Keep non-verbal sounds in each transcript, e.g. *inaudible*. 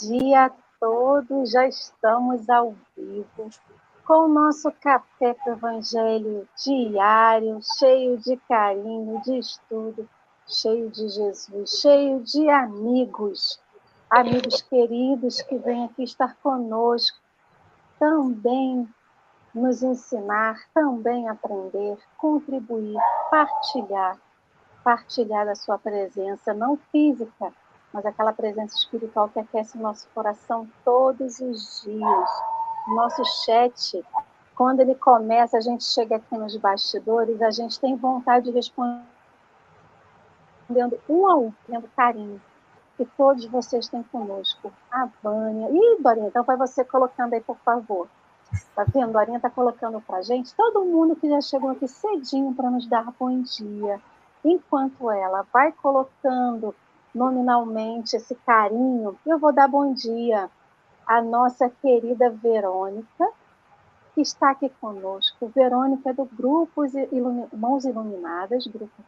Dia a todos, já estamos ao vivo com o nosso café com Evangelho diário, cheio de carinho, de estudo, cheio de Jesus, cheio de amigos, amigos queridos que vêm aqui estar conosco, também nos ensinar, também aprender, contribuir, partilhar, partilhar da sua presença, não física, mas aquela presença espiritual que aquece o nosso coração todos os dias nosso chat, quando ele começa, a gente chega aqui nos bastidores, a gente tem vontade de responder um a um, tendo carinho que todos vocês têm conosco. A Vânia. Ih, Dorinha, então vai você colocando aí, por favor. Tá vendo? Dorinha está colocando para gente. Todo mundo que já chegou aqui cedinho para nos dar bom dia. Enquanto ela vai colocando nominalmente esse carinho, eu vou dar bom dia a nossa querida Verônica, que está aqui conosco. Verônica é do Grupo Mãos Iluminadas, grupo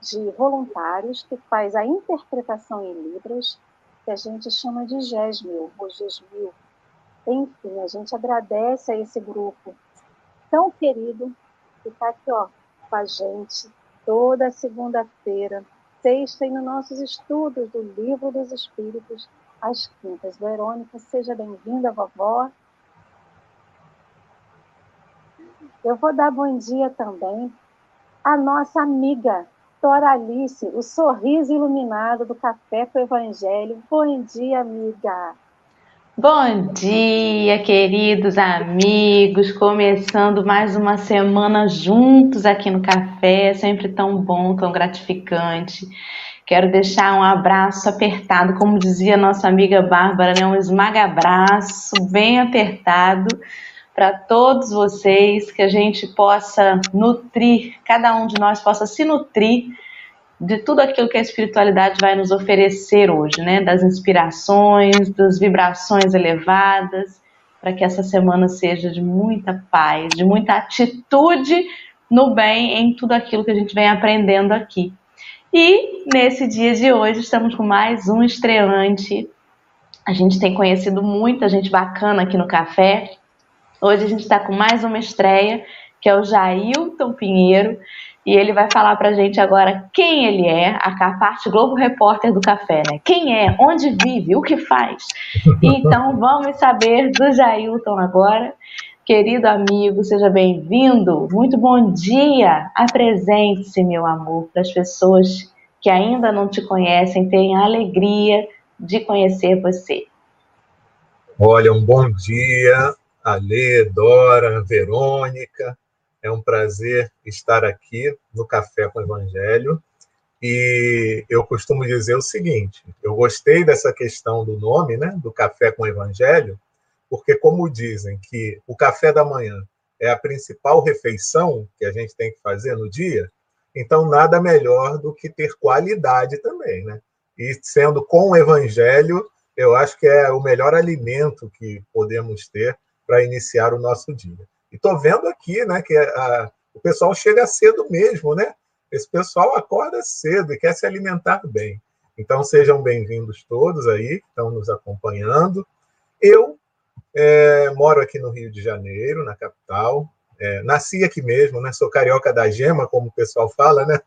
de voluntários que faz a interpretação em Libras, que a gente chama de GESMIL, ou GESMIL. Enfim, a gente agradece a esse grupo tão querido que está aqui ó, com a gente toda segunda-feira, sexta, e nos nossos estudos do Livro dos Espíritos, às quintas. Verônica, seja bem-vinda, vovó. Eu vou dar bom dia também à nossa amiga Toralice, o sorriso iluminado do Café com o Evangelho. Bom dia, amiga. Bom dia, queridos amigos. Começando mais uma semana juntos aqui no café, sempre tão bom, tão gratificante. Quero deixar um abraço apertado, como dizia nossa amiga Bárbara, né? um esmaga-abraço bem apertado para todos vocês, que a gente possa nutrir, cada um de nós possa se nutrir de tudo aquilo que a espiritualidade vai nos oferecer hoje, né? Das inspirações, das vibrações elevadas, para que essa semana seja de muita paz, de muita atitude no bem em tudo aquilo que a gente vem aprendendo aqui. E nesse dia de hoje estamos com mais um estreante. A gente tem conhecido muita gente bacana aqui no café. Hoje a gente está com mais uma estreia, que é o Jailton Pinheiro, e ele vai falar para a gente agora quem ele é, a parte Globo Repórter do Café, né? Quem é, onde vive, o que faz. Então *laughs* vamos saber do Jailton agora. Querido amigo, seja bem-vindo. Muito bom dia. Apresente-se, meu amor, para as pessoas que ainda não te conhecem, tenham a alegria de conhecer você. Olha, um bom dia, Alê, Dora, Verônica. É um prazer estar aqui no Café com o Evangelho. E eu costumo dizer o seguinte: eu gostei dessa questão do nome, né, do Café com o Evangelho, porque, como dizem que o café da manhã é a principal refeição que a gente tem que fazer no dia, então nada melhor do que ter qualidade também, né? E sendo com o evangelho, eu acho que é o melhor alimento que podemos ter para iniciar o nosso dia. E estou vendo aqui, né, que a, o pessoal chega cedo mesmo, né? Esse pessoal acorda cedo e quer se alimentar bem. Então sejam bem-vindos todos aí que estão nos acompanhando. Eu é, moro aqui no Rio de Janeiro, na capital. É, nasci aqui mesmo, né? Sou carioca da gema, como o pessoal fala, né?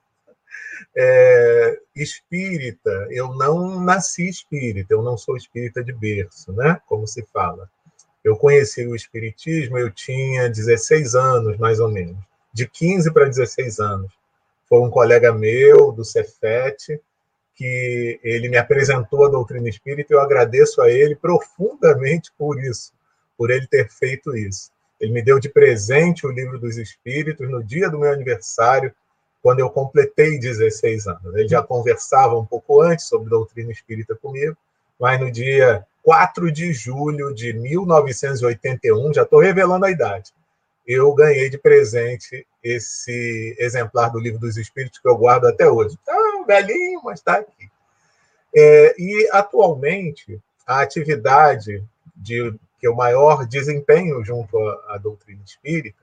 É, espírita, eu não nasci espírita, eu não sou espírita de berço, né? Como se fala. Eu conheci o espiritismo, eu tinha 16 anos, mais ou menos. De 15 para 16 anos. Foi um colega meu do Cefet que ele me apresentou a doutrina espírita e eu agradeço a ele profundamente por isso por ele ter feito isso. Ele me deu de presente o livro dos Espíritos no dia do meu aniversário, quando eu completei 16 anos. Ele já conversava um pouco antes sobre doutrina espírita comigo, mas no dia 4 de julho de 1981, já estou revelando a idade, eu ganhei de presente esse exemplar do Livro dos Espíritos que eu guardo até hoje. Está velhinho, mas está aqui. É, e, atualmente, a atividade de que o maior desempenho junto à, à doutrina espírita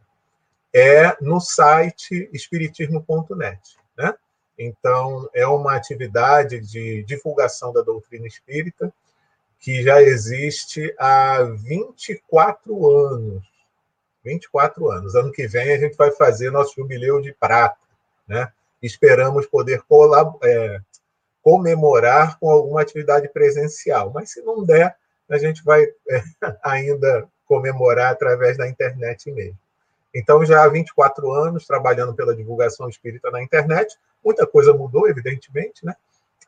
é no site espiritismo.net. Né? Então, é uma atividade de divulgação da doutrina espírita que já existe há 24 anos. 24 anos. Ano que vem a gente vai fazer nosso jubileu de prata, né? Esperamos poder é, comemorar com alguma atividade presencial, mas se não der, a gente vai é, *laughs* ainda comemorar através da internet mesmo. Então, já há 24 anos trabalhando pela divulgação espírita na internet, muita coisa mudou, evidentemente, né?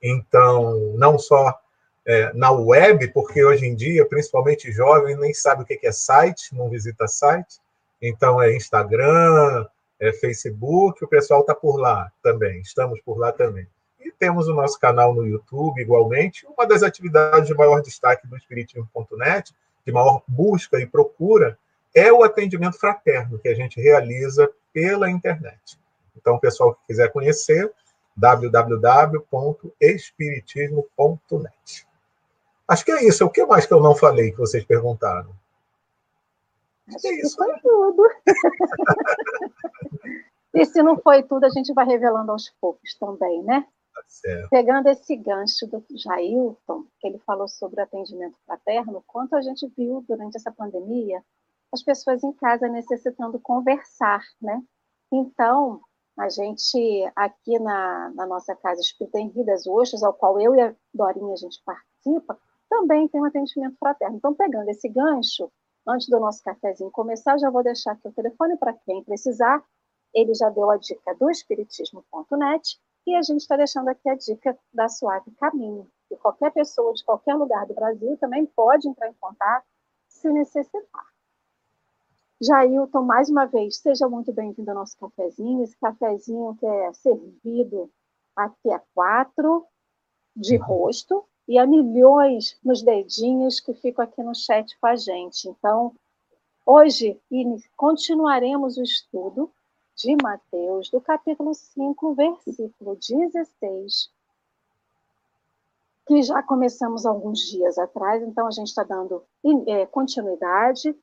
Então, não só é, na web, porque hoje em dia, principalmente jovem, nem sabe o que é site, não visita site. Então, é Instagram, é Facebook, o pessoal está por lá também, estamos por lá também. E temos o nosso canal no YouTube, igualmente. Uma das atividades de maior destaque do Espiritismo.net, de maior busca e procura, é o atendimento fraterno que a gente realiza pela internet. Então, o pessoal que quiser conhecer, www.espiritismo.net. Acho que é isso. O que mais que eu não falei que vocês perguntaram? Acho é isso. foi tudo. *laughs* e se não foi tudo, a gente vai revelando aos poucos também, né? Tá Pegando esse gancho do Jailton, que ele falou sobre o atendimento fraterno, quanto a gente viu durante essa pandemia as pessoas em casa necessitando conversar, né? Então, a gente, aqui na, na nossa casa Espírita em Rio das Ostras, ao qual eu e a Dorinha a gente participa, também tem um atendimento fraterno. Então, pegando esse gancho, antes do nosso cafezinho começar, já vou deixar aqui o telefone para quem precisar. Ele já deu a dica do espiritismo.net e a gente está deixando aqui a dica da Suave Caminho. E qualquer pessoa de qualquer lugar do Brasil também pode entrar em contato se necessitar. Jailton, mais uma vez, seja muito bem-vindo ao nosso cafezinho. Esse cafezinho que é servido aqui a quatro, de uhum. rosto, e a milhões nos dedinhos que ficam aqui no chat com a gente. Então, hoje continuaremos o estudo de Mateus, do capítulo 5, versículo 16, que já começamos alguns dias atrás, então a gente está dando é, continuidade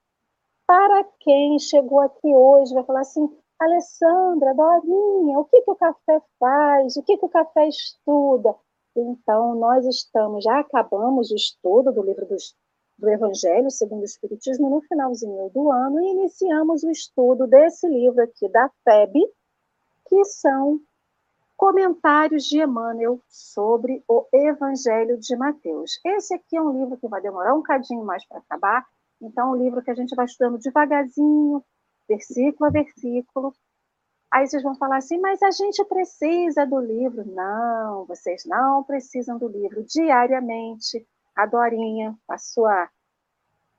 para quem chegou aqui hoje, vai falar assim, Alessandra, Dorinha, o que, que o café faz? O que, que o café estuda? Então, nós estamos, já acabamos o estudo do livro dos, do Evangelho segundo o Espiritismo no finalzinho do ano e iniciamos o estudo desse livro aqui da FEB, que são comentários de Emmanuel sobre o Evangelho de Mateus. Esse aqui é um livro que vai demorar um cadinho mais para acabar, então, é um livro que a gente vai estudando devagarzinho, versículo a versículo. Aí vocês vão falar assim, mas a gente precisa do livro. Não, vocês não precisam do livro. Diariamente, a Dorinha, a sua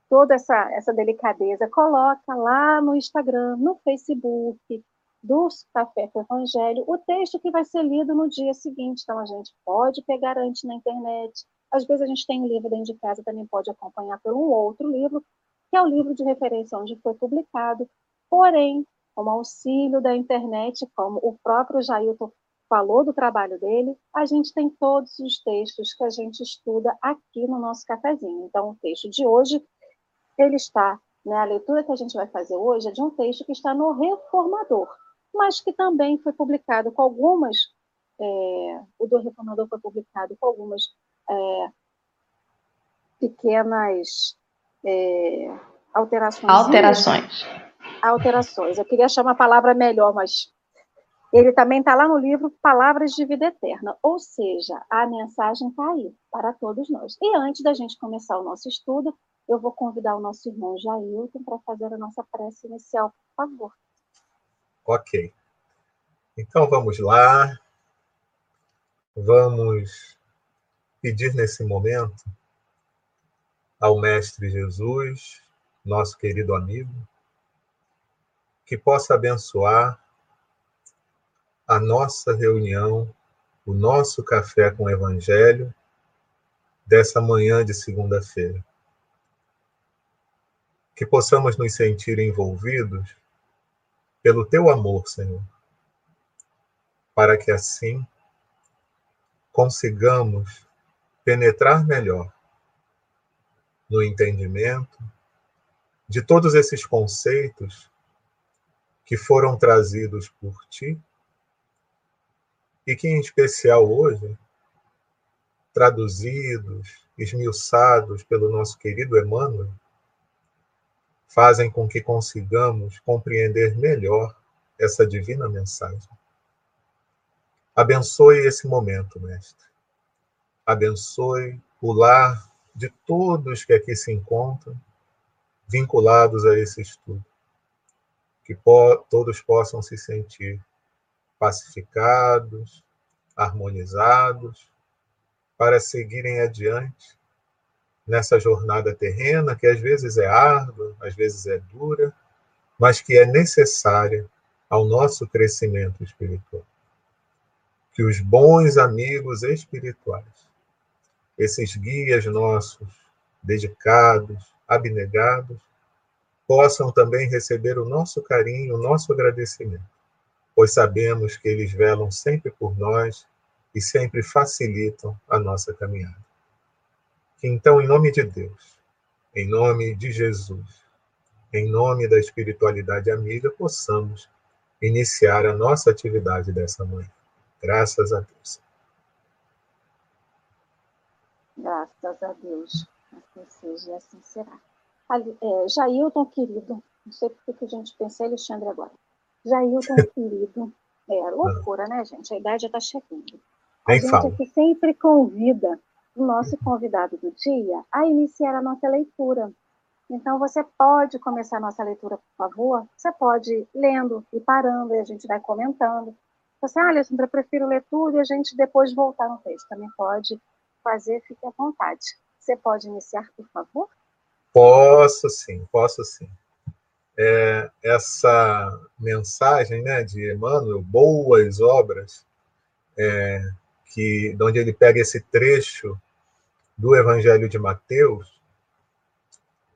toda essa, essa delicadeza, coloca lá no Instagram, no Facebook, do Café com o Evangelho, o texto que vai ser lido no dia seguinte. Então, a gente pode pegar antes na internet, às vezes a gente tem um livro dentro de casa, também pode acompanhar por um outro livro, que é o livro de referência onde foi publicado. Porém, com auxílio da internet, como o próprio Jailton falou do trabalho dele, a gente tem todos os textos que a gente estuda aqui no nosso cafezinho. Então, o texto de hoje, ele está, né, a leitura que a gente vai fazer hoje é de um texto que está no Reformador, mas que também foi publicado com algumas, é, o do Reformador foi publicado com algumas é, pequenas é, alterações. Alterações. Alterações. Eu queria achar uma palavra melhor, mas ele também está lá no livro Palavras de Vida Eterna, ou seja, a mensagem está aí para todos nós. E antes da gente começar o nosso estudo, eu vou convidar o nosso irmão Jailton para fazer a nossa prece inicial, por favor. Ok. Então vamos lá. Vamos pedir nesse momento ao Mestre Jesus, nosso querido amigo, que possa abençoar a nossa reunião, o nosso café com o Evangelho dessa manhã de segunda-feira. Que possamos nos sentir envolvidos pelo teu amor, Senhor, para que assim consigamos penetrar melhor no entendimento de todos esses conceitos que foram trazidos por ti e que, em especial hoje, traduzidos, esmiuçados pelo nosso querido Emmanuel, fazem com que consigamos compreender melhor essa divina mensagem. Abençoe esse momento, Mestre. Abençoe o lar de todos que aqui se encontram, vinculados a esse estudo. Que todos possam se sentir pacificados, harmonizados, para seguirem adiante nessa jornada terrena, que às vezes é árdua, às vezes é dura, mas que é necessária ao nosso crescimento espiritual. Que os bons amigos espirituais, esses guias nossos, dedicados, abnegados, possam também receber o nosso carinho, o nosso agradecimento, pois sabemos que eles velam sempre por nós e sempre facilitam a nossa caminhada. Então, em nome de Deus, em nome de Jesus, em nome da espiritualidade amiga, possamos iniciar a nossa atividade dessa manhã. Graças a Deus. Graças a Deus. Assim seja e assim será. É, Jailton, querido, não sei por que a gente pensa em Alexandre agora. Jailton, *laughs* querido, é loucura, né, gente? A idade já está chegando. A Nem gente fala. aqui sempre convida o nosso convidado do dia a iniciar a nossa leitura. Então, você pode começar a nossa leitura, por favor? Você pode ir lendo e parando, e a gente vai comentando. Você, ah, Alessandra, eu prefiro ler tudo e a gente depois voltar no texto. Também pode fazer, fique à vontade. Você pode iniciar, por favor? Posso sim, posso sim. É, essa mensagem né, de Emmanuel, boas obras, é, que, de onde ele pega esse trecho do Evangelho de Mateus,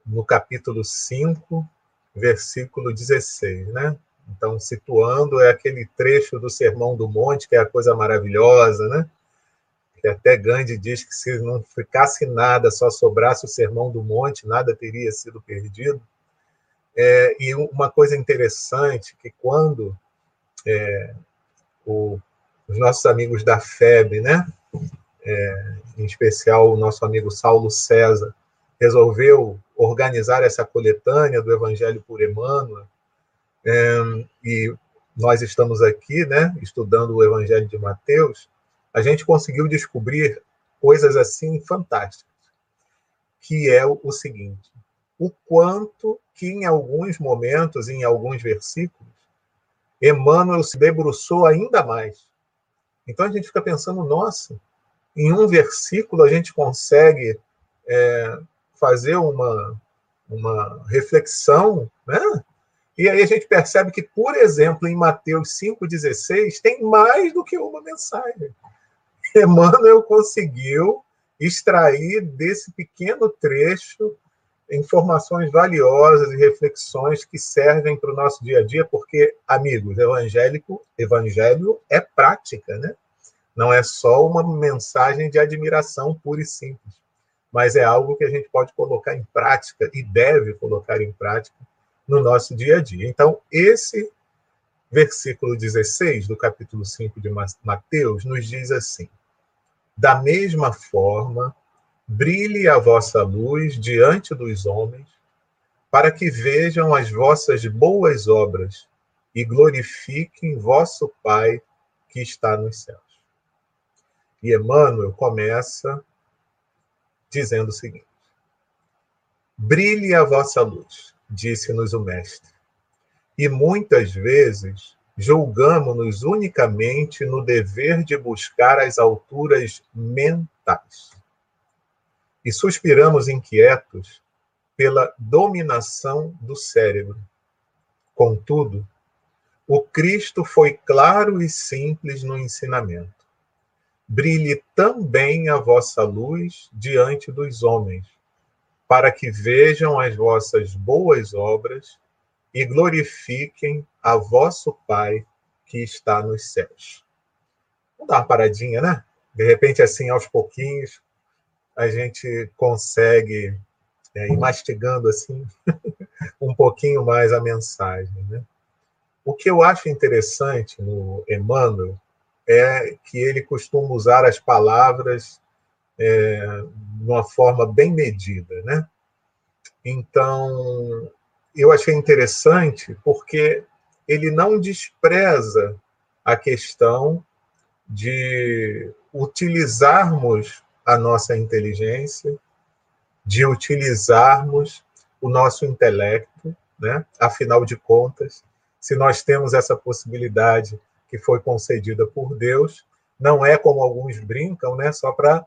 no capítulo 5, versículo 16, né? Então, situando, é aquele trecho do Sermão do Monte, que é a coisa maravilhosa, né? Até Gandhi diz que se não ficasse nada, só sobrasse o Sermão do Monte, nada teria sido perdido. É, e uma coisa interessante, que quando é, o, os nossos amigos da FEB, né? É, em especial o nosso amigo Saulo César, resolveu organizar essa coletânea do Evangelho por Emmanuel, é, e nós estamos aqui, né, estudando o Evangelho de Mateus, a gente conseguiu descobrir coisas assim fantásticas, que é o, seguinte: o quanto que em alguns momentos, em alguns versículos, Emmanuel se debruçou ainda mais. Então a gente fica pensando, nossa, em um versículo a gente consegue é, fazer uma, uma reflexão, né? E aí a gente percebe que, por exemplo, em Mateus 5,16, tem mais do que uma mensagem. Emmanuel conseguiu extrair desse pequeno trecho informações valiosas e reflexões que servem para o nosso dia a dia, porque, amigos, evangélico, evangelho é prática, né? Não é só uma mensagem de admiração pura e simples, mas é algo que a gente pode colocar em prática e deve colocar em prática no nosso dia a dia. Então, esse versículo 16 do capítulo 5 de Mateus nos diz assim: Da mesma forma, brilhe a vossa luz diante dos homens, para que vejam as vossas boas obras e glorifiquem vosso Pai que está nos céus. E Emmanuel começa dizendo o seguinte: Brilhe a vossa luz, disse-nos o Mestre, e muitas vezes julgamos-nos unicamente no dever de buscar as alturas mentais. E suspiramos inquietos pela dominação do cérebro. Contudo, o Cristo foi claro e simples no ensinamento. Brilhe também a vossa luz diante dos homens, para que vejam as vossas boas obras e glorifiquem a vosso Pai que está nos céus. Vamos dar uma paradinha, né? De repente, assim, aos pouquinhos, a gente consegue é, ir mastigando assim *laughs* um pouquinho mais a mensagem, né? O que eu acho interessante no Emmanuel é que ele costuma usar as palavras é, de uma forma bem medida, né? Então, eu achei interessante porque ele não despreza a questão de utilizarmos a nossa inteligência, de utilizarmos o nosso intelecto, né? Afinal de contas, se nós temos essa possibilidade que foi concedida por Deus, não é como alguns brincam, né? Só para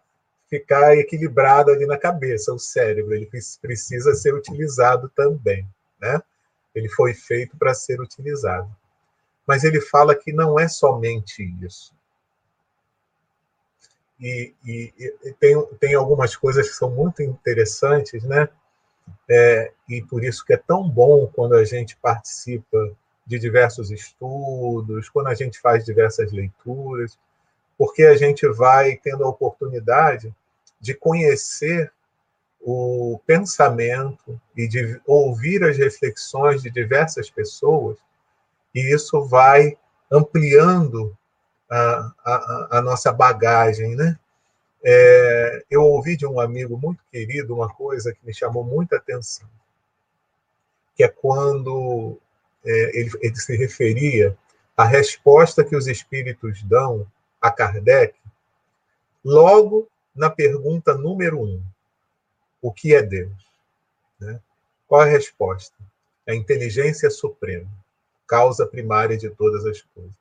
ficar equilibrado ali na cabeça, o cérebro, ele precisa ser utilizado também, né? Ele foi feito para ser utilizado. Mas ele fala que não é somente isso. E, e, e tem, tem algumas coisas que são muito interessantes, né? É, e por isso que é tão bom quando a gente participa de diversos estudos, quando a gente faz diversas leituras, porque a gente vai tendo a oportunidade de conhecer o pensamento e de ouvir as reflexões de diversas pessoas, e isso vai ampliando a, a, a nossa bagagem, né? É, eu ouvi de um amigo muito querido uma coisa que me chamou muita atenção, que é quando é, ele, ele se referia à resposta que os espíritos dão a Kardec, logo na pergunta número um: o que é Deus? Né? Qual a resposta? A inteligência suprema, causa primária de todas as coisas.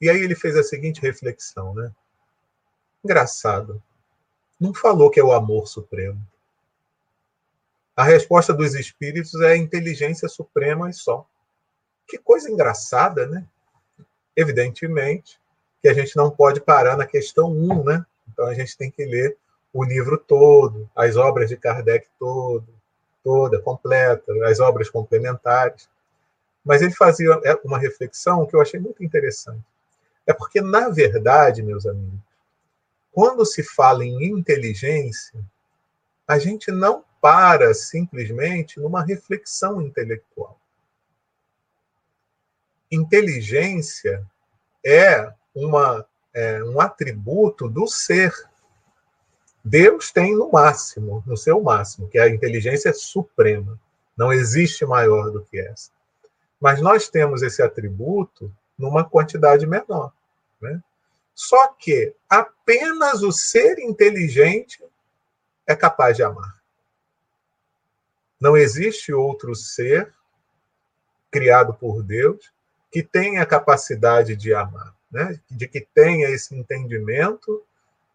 E aí ele fez a seguinte reflexão, né? Engraçado. Não falou que é o amor supremo. A resposta dos espíritos é a inteligência suprema e só. Que coisa engraçada, né? Evidentemente que a gente não pode parar na questão 1, né? Então a gente tem que ler o livro todo, as obras de Kardec todo, toda, completa, as obras complementares. Mas ele fazia é, uma reflexão que eu achei muito interessante. É porque, na verdade, meus amigos, quando se fala em inteligência, a gente não para simplesmente numa reflexão intelectual. Inteligência é uma é, um atributo do ser. Deus tem no máximo, no seu máximo, que é a inteligência suprema. Não existe maior do que essa. Mas nós temos esse atributo numa quantidade menor. Né? Só que apenas o ser inteligente é capaz de amar. Não existe outro ser criado por Deus que tenha capacidade de amar né? de que tenha esse entendimento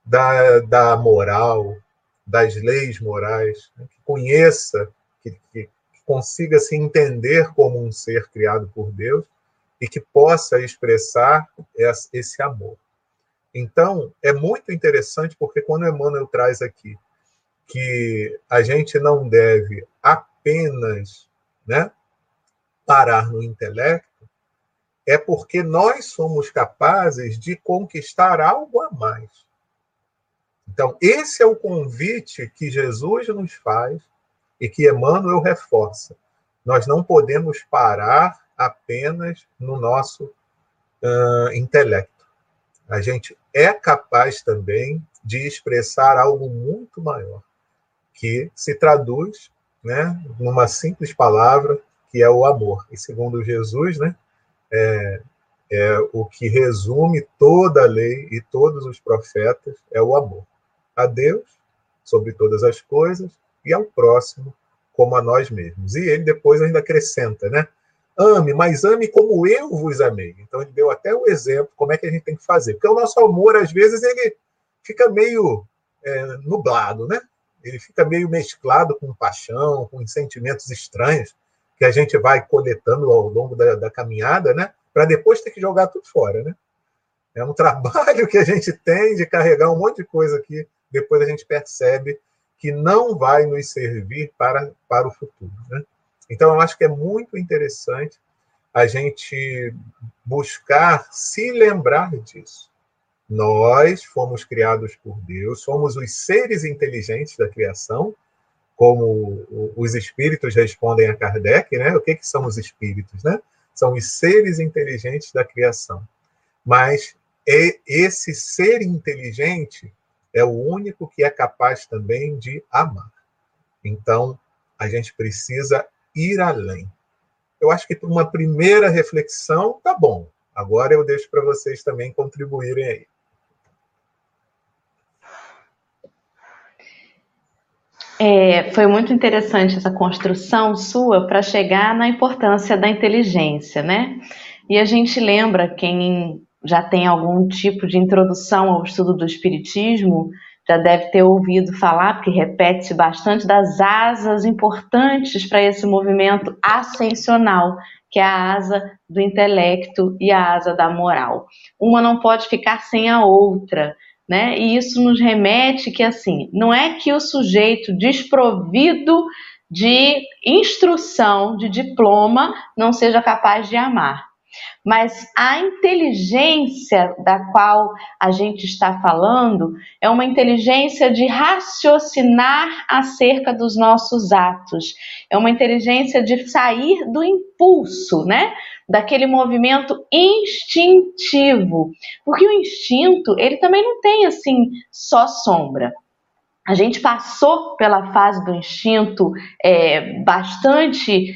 da, da moral, das leis morais, né? que conheça, que, que, consiga se entender como um ser criado por Deus e que possa expressar esse amor. Então, é muito interessante porque quando Emmanuel traz aqui que a gente não deve apenas né, parar no intelecto, é porque nós somos capazes de conquistar algo a mais. Então, esse é o convite que Jesus nos faz e que Emmanuel reforça. Nós não podemos parar apenas no nosso uh, intelecto. A gente é capaz também de expressar algo muito maior, que se traduz né, numa simples palavra, que é o amor. E segundo Jesus, né, é, é o que resume toda a lei e todos os profetas é o amor a Deus sobre todas as coisas e ao próximo como a nós mesmos. E ele depois ainda acrescenta, né? Ame, mas ame como eu vos amei. Então ele deu até o exemplo como é que a gente tem que fazer, porque o nosso amor às vezes ele fica meio é, nublado, né? Ele fica meio mesclado com paixão, com sentimentos estranhos que a gente vai coletando ao longo da, da caminhada, né? Para depois ter que jogar tudo fora, né? É um *laughs* trabalho que a gente tem de carregar um monte de coisa aqui, depois a gente percebe que não vai nos servir para, para o futuro, né? Então, eu acho que é muito interessante a gente buscar se lembrar disso. Nós fomos criados por Deus, somos os seres inteligentes da criação, como os espíritos respondem a Kardec, né? O que, que são os espíritos, né? São os seres inteligentes da criação. Mas esse ser inteligente é o único que é capaz também de amar. Então, a gente precisa ir além. Eu acho que para uma primeira reflexão, tá bom. Agora eu deixo para vocês também contribuírem aí. É, foi muito interessante essa construção sua para chegar na importância da inteligência, né? E a gente lembra, quem já tem algum tipo de introdução ao estudo do Espiritismo, já deve ter ouvido falar, porque repete-se bastante, das asas importantes para esse movimento ascensional, que é a asa do intelecto e a asa da moral. Uma não pode ficar sem a outra né? E isso nos remete que assim, não é que o sujeito desprovido de instrução, de diploma, não seja capaz de amar. Mas a inteligência da qual a gente está falando é uma inteligência de raciocinar acerca dos nossos atos. É uma inteligência de sair do impulso, né? daquele movimento instintivo. Porque o instinto, ele também não tem assim só sombra. A gente passou pela fase do instinto é, bastante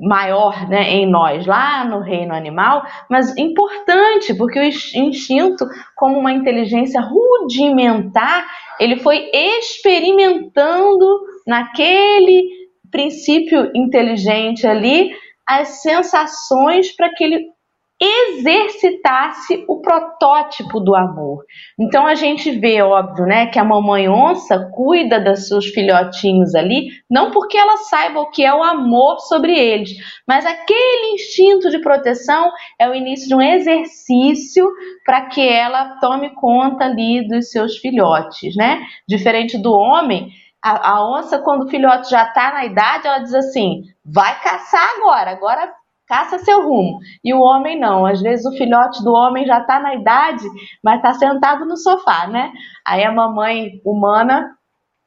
maior né, em nós, lá no reino animal, mas importante, porque o instinto, como uma inteligência rudimentar, ele foi experimentando naquele princípio inteligente ali as sensações para que ele exercitasse o protótipo do amor. Então a gente vê, óbvio, né, que a mamãe onça cuida dos seus filhotinhos ali, não porque ela saiba o que é o amor sobre eles, mas aquele instinto de proteção é o início de um exercício para que ela tome conta ali dos seus filhotes, né? Diferente do homem, a, a onça, quando o filhote já está na idade, ela diz assim: vai caçar agora, agora caça seu rumo. E o homem não. Às vezes o filhote do homem já está na idade, mas está sentado no sofá, né? Aí a mamãe humana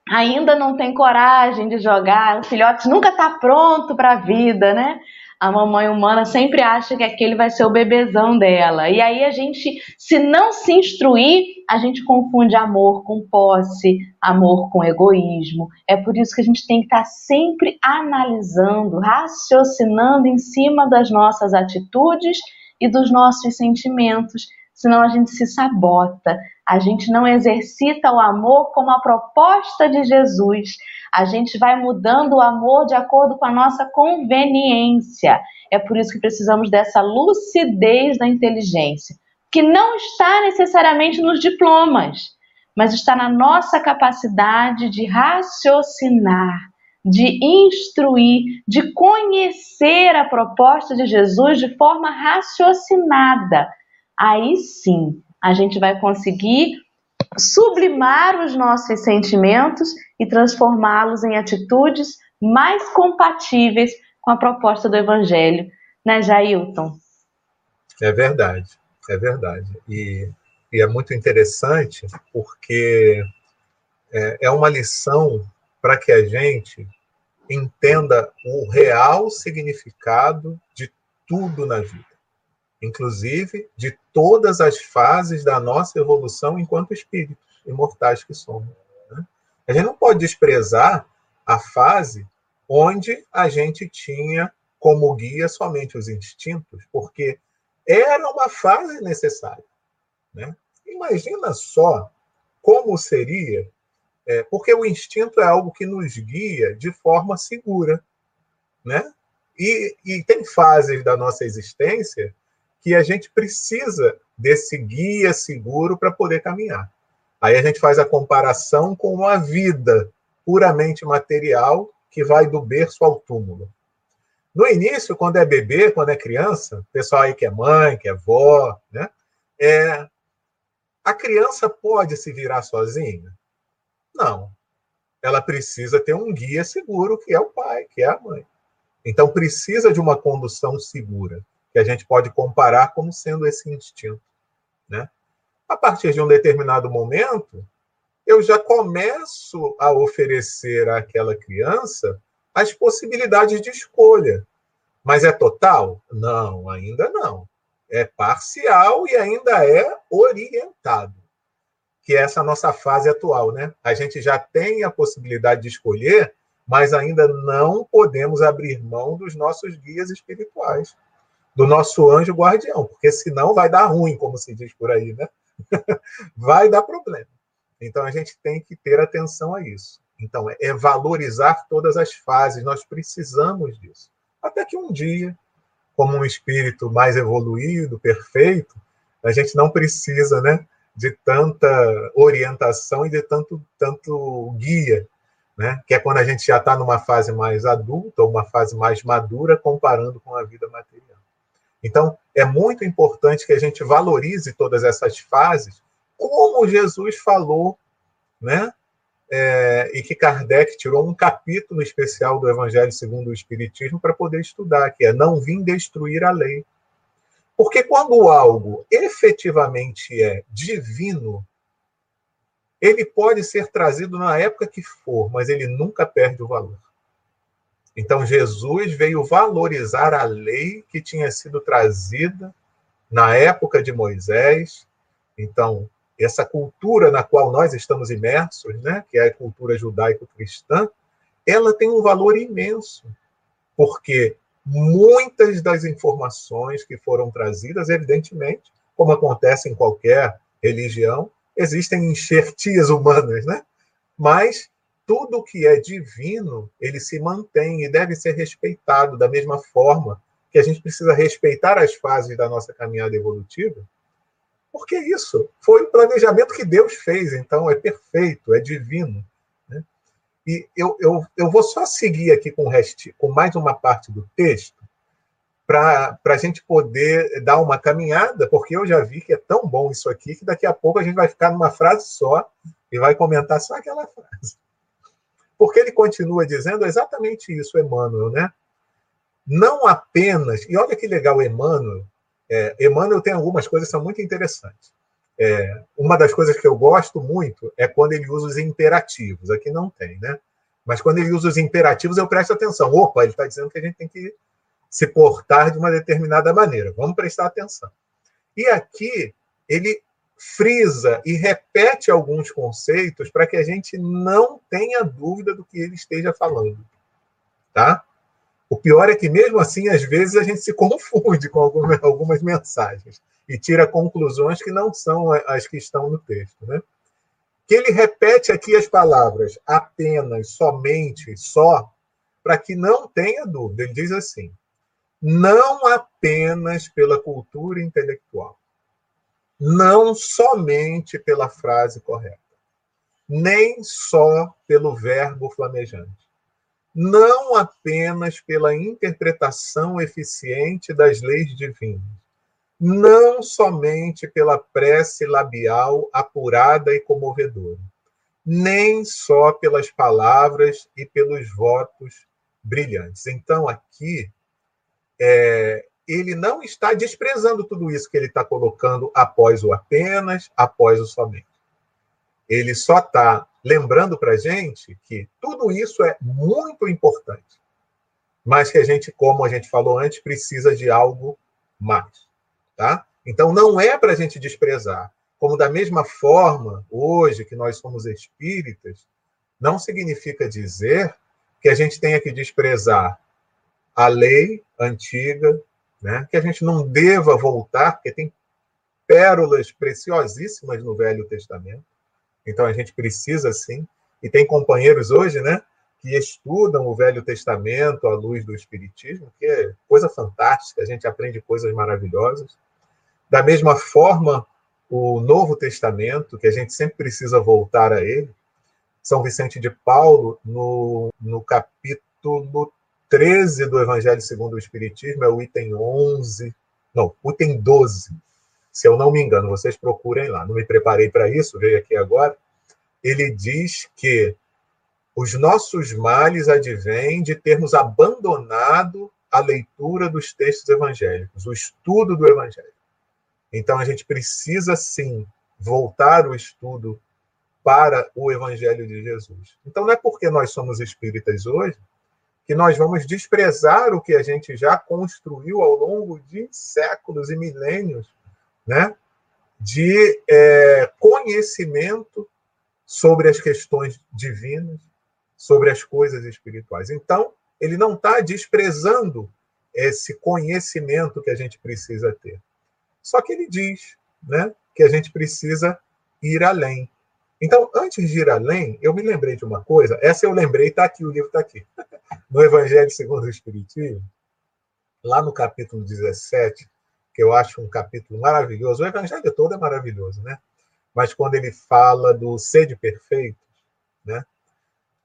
ainda não tem coragem de jogar. O filhote nunca está pronto para a vida, né? A mamãe humana sempre acha que aquele vai ser o bebezão dela. E aí a gente, se não se instruir, a gente confunde amor com posse, amor com egoísmo. É por isso que a gente tem que estar sempre analisando, raciocinando em cima das nossas atitudes e dos nossos sentimentos, senão a gente se sabota. A gente não exercita o amor como a proposta de Jesus a gente vai mudando o amor de acordo com a nossa conveniência. É por isso que precisamos dessa lucidez da inteligência, que não está necessariamente nos diplomas, mas está na nossa capacidade de raciocinar, de instruir, de conhecer a proposta de Jesus de forma raciocinada. Aí sim, a gente vai conseguir sublimar os nossos sentimentos e transformá-los em atitudes mais compatíveis com a proposta do Evangelho, né, Jailton? É verdade, é verdade. E, e é muito interessante porque é, é uma lição para que a gente entenda o real significado de tudo na vida inclusive de todas as fases da nossa evolução enquanto espíritos imortais que somos. Né? A gente não pode desprezar a fase onde a gente tinha como guia somente os instintos, porque era uma fase necessária. Né? Imagina só como seria, é, porque o instinto é algo que nos guia de forma segura. Né? E, e tem fases da nossa existência que a gente precisa desse guia seguro para poder caminhar. Aí a gente faz a comparação com uma vida puramente material que vai do berço ao túmulo. No início, quando é bebê, quando é criança, pessoal aí que é mãe, que é vó, né? É, a criança pode se virar sozinha? Não. Ela precisa ter um guia seguro, que é o pai, que é a mãe. Então, precisa de uma condução segura que a gente pode comparar como sendo esse instinto. Né? A partir de um determinado momento, eu já começo a oferecer àquela criança as possibilidades de escolha. Mas é total? Não, ainda não. É parcial e ainda é orientado. que é essa nossa fase atual, né? A gente já tem a possibilidade de escolher, mas ainda não podemos abrir mão dos nossos guias espirituais, do nosso anjo guardião, porque senão vai dar ruim, como se diz por aí, né? *laughs* vai dar problema. Então a gente tem que ter atenção a isso. Então é valorizar todas as fases, nós precisamos disso. Até que um dia, como um espírito mais evoluído, perfeito, a gente não precisa, né, de tanta orientação e de tanto tanto guia, né? Que é quando a gente já está numa fase mais adulta, uma fase mais madura, comparando com a vida material. Então, é muito importante que a gente valorize todas essas fases, como Jesus falou, né? É, e que Kardec tirou um capítulo especial do Evangelho segundo o Espiritismo para poder estudar, que é não vim destruir a lei. Porque quando algo efetivamente é divino, ele pode ser trazido na época que for, mas ele nunca perde o valor. Então, Jesus veio valorizar a lei que tinha sido trazida na época de Moisés. Então, essa cultura na qual nós estamos imersos, né, que é a cultura judaico-cristã, ela tem um valor imenso, porque muitas das informações que foram trazidas, evidentemente, como acontece em qualquer religião, existem enxertias humanas, né? Mas tudo que é divino, ele se mantém e deve ser respeitado da mesma forma que a gente precisa respeitar as fases da nossa caminhada evolutiva, porque isso foi o planejamento que Deus fez, então é perfeito, é divino. Né? E eu, eu, eu vou só seguir aqui com, resti, com mais uma parte do texto, para a gente poder dar uma caminhada, porque eu já vi que é tão bom isso aqui que daqui a pouco a gente vai ficar numa frase só e vai comentar só aquela frase. Porque ele continua dizendo exatamente isso, Emmanuel, né? Não apenas, e olha que legal Emmanuel, é, Emmanuel tem algumas coisas que são muito interessantes. É, uma das coisas que eu gosto muito é quando ele usa os imperativos. Aqui não tem, né? Mas quando ele usa os imperativos, eu presto atenção. Opa, ele está dizendo que a gente tem que se portar de uma determinada maneira. Vamos prestar atenção. E aqui ele frisa e repete alguns conceitos para que a gente não tenha dúvida do que ele esteja falando. Tá? O pior é que, mesmo assim, às vezes a gente se *laughs* confunde com algumas, mensagens e tira conclusões que não são as que estão no texto. Né? Que ele repete aqui as palavras apenas, somente, só, para que não tenha dúvida. Ele diz assim: não apenas pela cultura intelectual, não somente pela frase correta, nem só pelo verbo flamejante, não apenas pela interpretação eficiente das leis divinas, não somente pela prece labial apurada e comovedora, nem só pelas palavras e pelos votos brilhantes. Então, aqui, é, ele não está desprezando tudo isso que ele está colocando após o apenas, após o somente. Ele só está lembrando para a gente que tudo isso é muito importante, mas que a gente, como a gente falou antes, precisa de algo mais. Tá? Então, não é para a gente desprezar. Como, da mesma forma, hoje que nós somos espíritas, não significa dizer que a gente tenha que desprezar a lei antiga, né? que a gente não deva voltar, porque tem pérolas preciosíssimas no Velho Testamento. Então a gente precisa sim. E tem companheiros hoje, né, que estudam o Velho Testamento à luz do Espiritismo, que é coisa fantástica, a gente aprende coisas maravilhosas. Da mesma forma, o Novo Testamento, que a gente sempre precisa voltar a ele, São Vicente de Paulo, no, no capítulo 13 do Evangelho segundo o Espiritismo, é o item 11, não, o item 12, se eu não me engano, vocês procurem lá. Não me preparei para isso, veio aqui agora. Ele diz que os nossos males advêm de termos abandonado a leitura dos textos evangélicos, o estudo do Evangelho. Então a gente precisa sim voltar o estudo para o Evangelho de Jesus. Então não é porque nós somos espíritas hoje que nós vamos desprezar o que a gente já construiu ao longo de séculos e milênios, né? de é, conhecimento sobre as questões divinas, sobre as coisas espirituais. Então, ele não está desprezando esse conhecimento que a gente precisa ter. Só que ele diz né, que a gente precisa ir além. Então, antes de ir além, eu me lembrei de uma coisa. Essa eu lembrei, está aqui, o livro está aqui. *laughs* No Evangelho segundo o Espiritismo, lá no capítulo 17, que eu acho um capítulo maravilhoso. O Evangelho todo é maravilhoso, né? Mas quando ele fala do sede perfeito, né?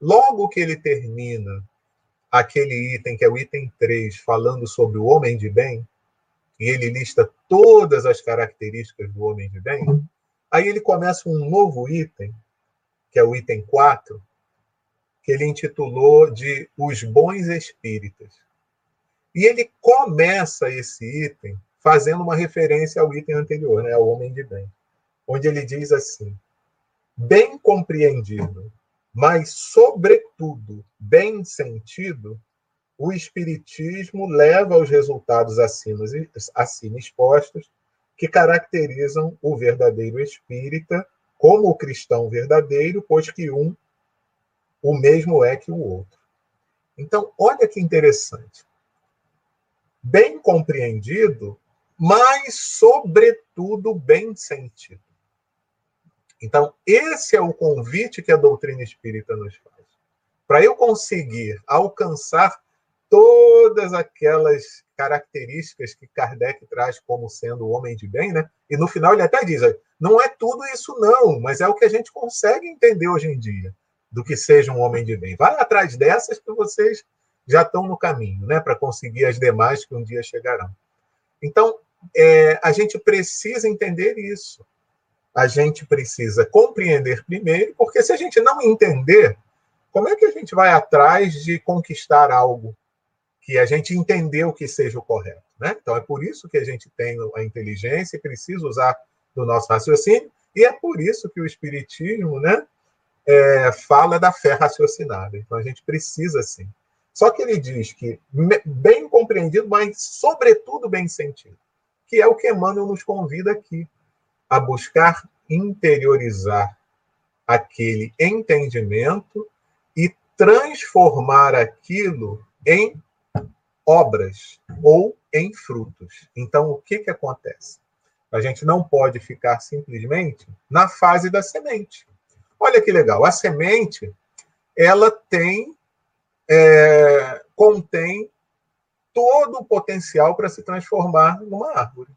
Logo que ele termina aquele item, que é o item 3, falando sobre o homem de bem, e ele lista todas as características do homem de bem, aí ele começa um novo item, que é o item 4, que ele intitulou de Os Bons Espíritas. E ele começa esse item fazendo uma referência ao item anterior, né, ao homem de bem, onde ele diz assim: bem compreendido, mas, sobretudo, bem sentido, o Espiritismo leva aos resultados acima, acima expostos que caracterizam o verdadeiro espírita como o cristão verdadeiro, pois que um o mesmo é que o outro. Então, olha que interessante. Bem compreendido, mas, sobretudo, bem sentido. Então, esse é o convite que a doutrina espírita nos faz. Para eu conseguir alcançar todas aquelas características que Kardec traz como sendo o homem de bem, né? E no final ele até diz: não é tudo isso, não, mas é o que a gente consegue entender hoje em dia do que seja um homem de bem. Vai atrás dessas que vocês já estão no caminho, né? Para conseguir as demais que um dia chegarão. Então, é, a gente precisa entender isso a gente precisa compreender primeiro, porque se a gente não entender, como é que a gente vai atrás de conquistar algo que a gente entendeu que seja o correto? Né? Então, é por isso que a gente tem a inteligência e precisa usar do nosso raciocínio, e é por isso que o Espiritismo né, é, fala da fé raciocinada. Então, a gente precisa sim. Só que ele diz que bem compreendido, mas sobretudo bem sentido, que é o que Emmanuel nos convida aqui a buscar interiorizar aquele entendimento e transformar aquilo em obras ou em frutos. Então, o que, que acontece? A gente não pode ficar simplesmente na fase da semente. Olha que legal, a semente ela tem é, contém todo o potencial para se transformar numa árvore.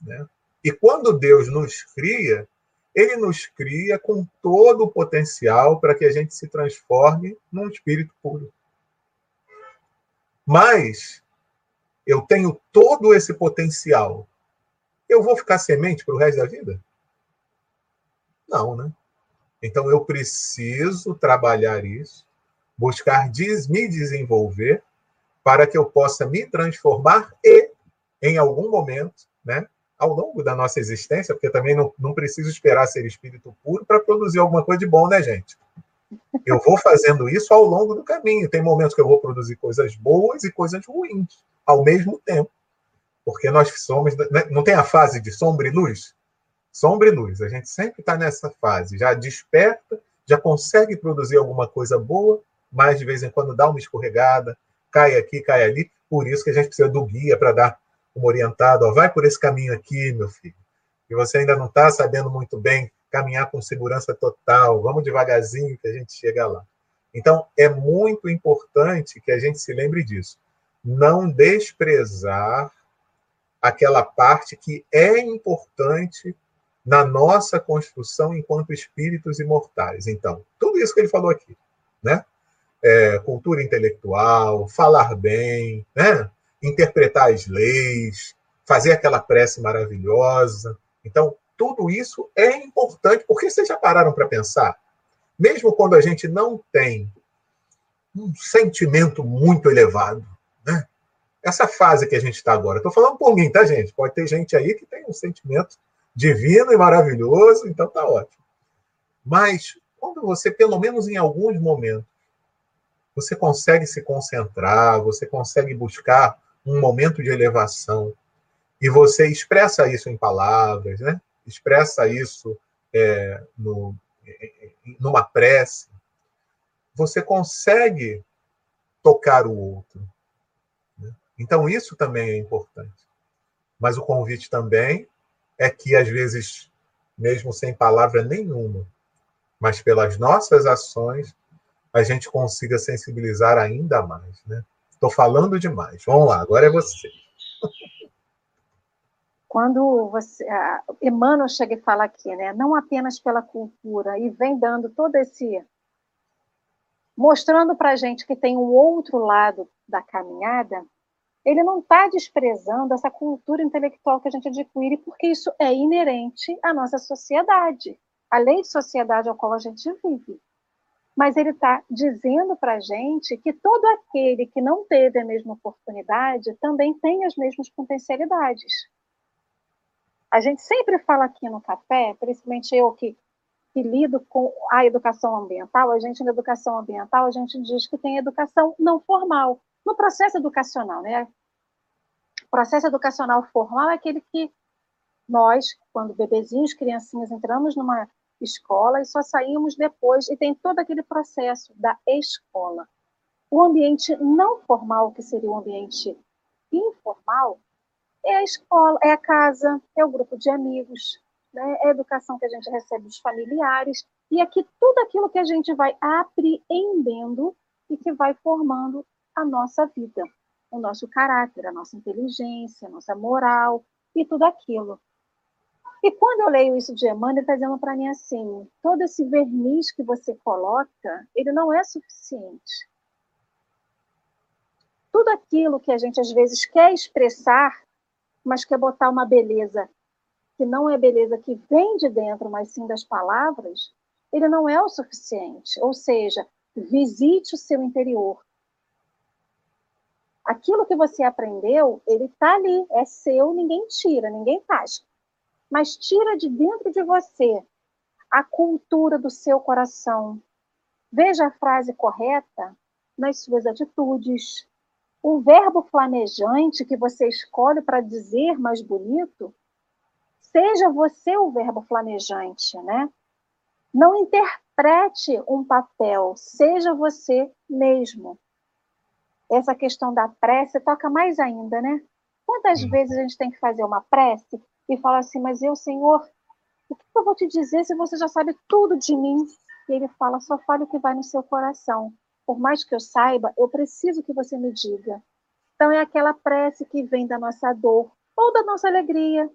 Né? E quando Deus nos cria, ele nos cria com todo o potencial para que a gente se transforme num espírito puro. Mas eu tenho todo esse potencial. Eu vou ficar semente para o resto da vida? Não, né? Então eu preciso trabalhar isso, buscar me desenvolver para que eu possa me transformar e, em algum momento, né, ao longo da nossa existência, porque também não, não preciso esperar ser espírito puro para produzir alguma coisa de bom, né, gente? Eu vou fazendo isso ao longo do caminho. Tem momentos que eu vou produzir coisas boas e coisas ruins ao mesmo tempo. Porque nós somos. Né, não tem a fase de sombra e luz? Sombra e luz. A gente sempre está nessa fase. Já desperta, já consegue produzir alguma coisa boa, mas de vez em quando dá uma escorregada, cai aqui, cai ali. Por isso que a gente precisa do guia para dar como orientado, ó, vai por esse caminho aqui, meu filho. E você ainda não está sabendo muito bem caminhar com segurança total. Vamos devagarzinho que a gente chega lá. Então, é muito importante que a gente se lembre disso. Não desprezar aquela parte que é importante na nossa construção enquanto espíritos imortais. Então, tudo isso que ele falou aqui, né? É, cultura intelectual, falar bem, né? interpretar as leis, fazer aquela prece maravilhosa. Então, tudo isso é importante, porque vocês já pararam para pensar? Mesmo quando a gente não tem um sentimento muito elevado, né? Essa fase que a gente está agora, estou falando por mim, tá, gente? Pode ter gente aí que tem um sentimento divino e maravilhoso, então tá ótimo. Mas quando você, pelo menos em alguns momentos, você consegue se concentrar, você consegue buscar um momento de elevação, e você expressa isso em palavras, né? Expressa isso é, no, numa prece, você consegue tocar o outro. Né? Então, isso também é importante. Mas o convite também é que, às vezes, mesmo sem palavra nenhuma, mas pelas nossas ações, a gente consiga sensibilizar ainda mais. Né? Estou falando demais. Vamos lá, agora é você. Quando você, Emmanuel chega e fala aqui, né, não apenas pela cultura, e vem dando todo esse. mostrando para a gente que tem um outro lado da caminhada, ele não está desprezando essa cultura intelectual que a gente adquire, porque isso é inerente à nossa sociedade, à lei de sociedade ao qual a gente vive. Mas ele está dizendo para a gente que todo aquele que não teve a mesma oportunidade também tem as mesmas potencialidades. A gente sempre fala aqui no café, principalmente eu que, que lido com a educação ambiental, a gente na educação ambiental, a gente diz que tem educação não formal. No processo educacional, né? O processo educacional formal é aquele que nós, quando bebezinhos, criancinhas, entramos numa escola e só saímos depois, e tem todo aquele processo da escola. O ambiente não formal, que seria o ambiente informal, é a escola, é a casa, é o grupo de amigos, né? é a educação que a gente recebe dos familiares, e aqui tudo aquilo que a gente vai apreendendo e que vai formando a nossa vida, o nosso caráter, a nossa inteligência, a nossa moral e tudo aquilo. E quando eu leio isso de Emmanuel, ele está dizendo para mim assim: todo esse verniz que você coloca, ele não é suficiente. Tudo aquilo que a gente às vezes quer expressar mas quer botar uma beleza que não é beleza que vem de dentro, mas sim das palavras, ele não é o suficiente. Ou seja, visite o seu interior. Aquilo que você aprendeu, ele está ali, é seu, ninguém tira, ninguém faz. Mas tira de dentro de você a cultura do seu coração. Veja a frase correta nas suas atitudes, o verbo flamejante que você escolhe para dizer mais bonito, seja você o verbo flamejante, né? Não interprete um papel, seja você mesmo. Essa questão da prece toca mais ainda, né? Quantas uhum. vezes a gente tem que fazer uma prece e falar assim, mas eu, Senhor, o que eu vou te dizer se você já sabe tudo de mim? E ele fala, só fale o que vai no seu coração por mais que eu saiba, eu preciso que você me diga. Então, é aquela prece que vem da nossa dor, ou da nossa alegria,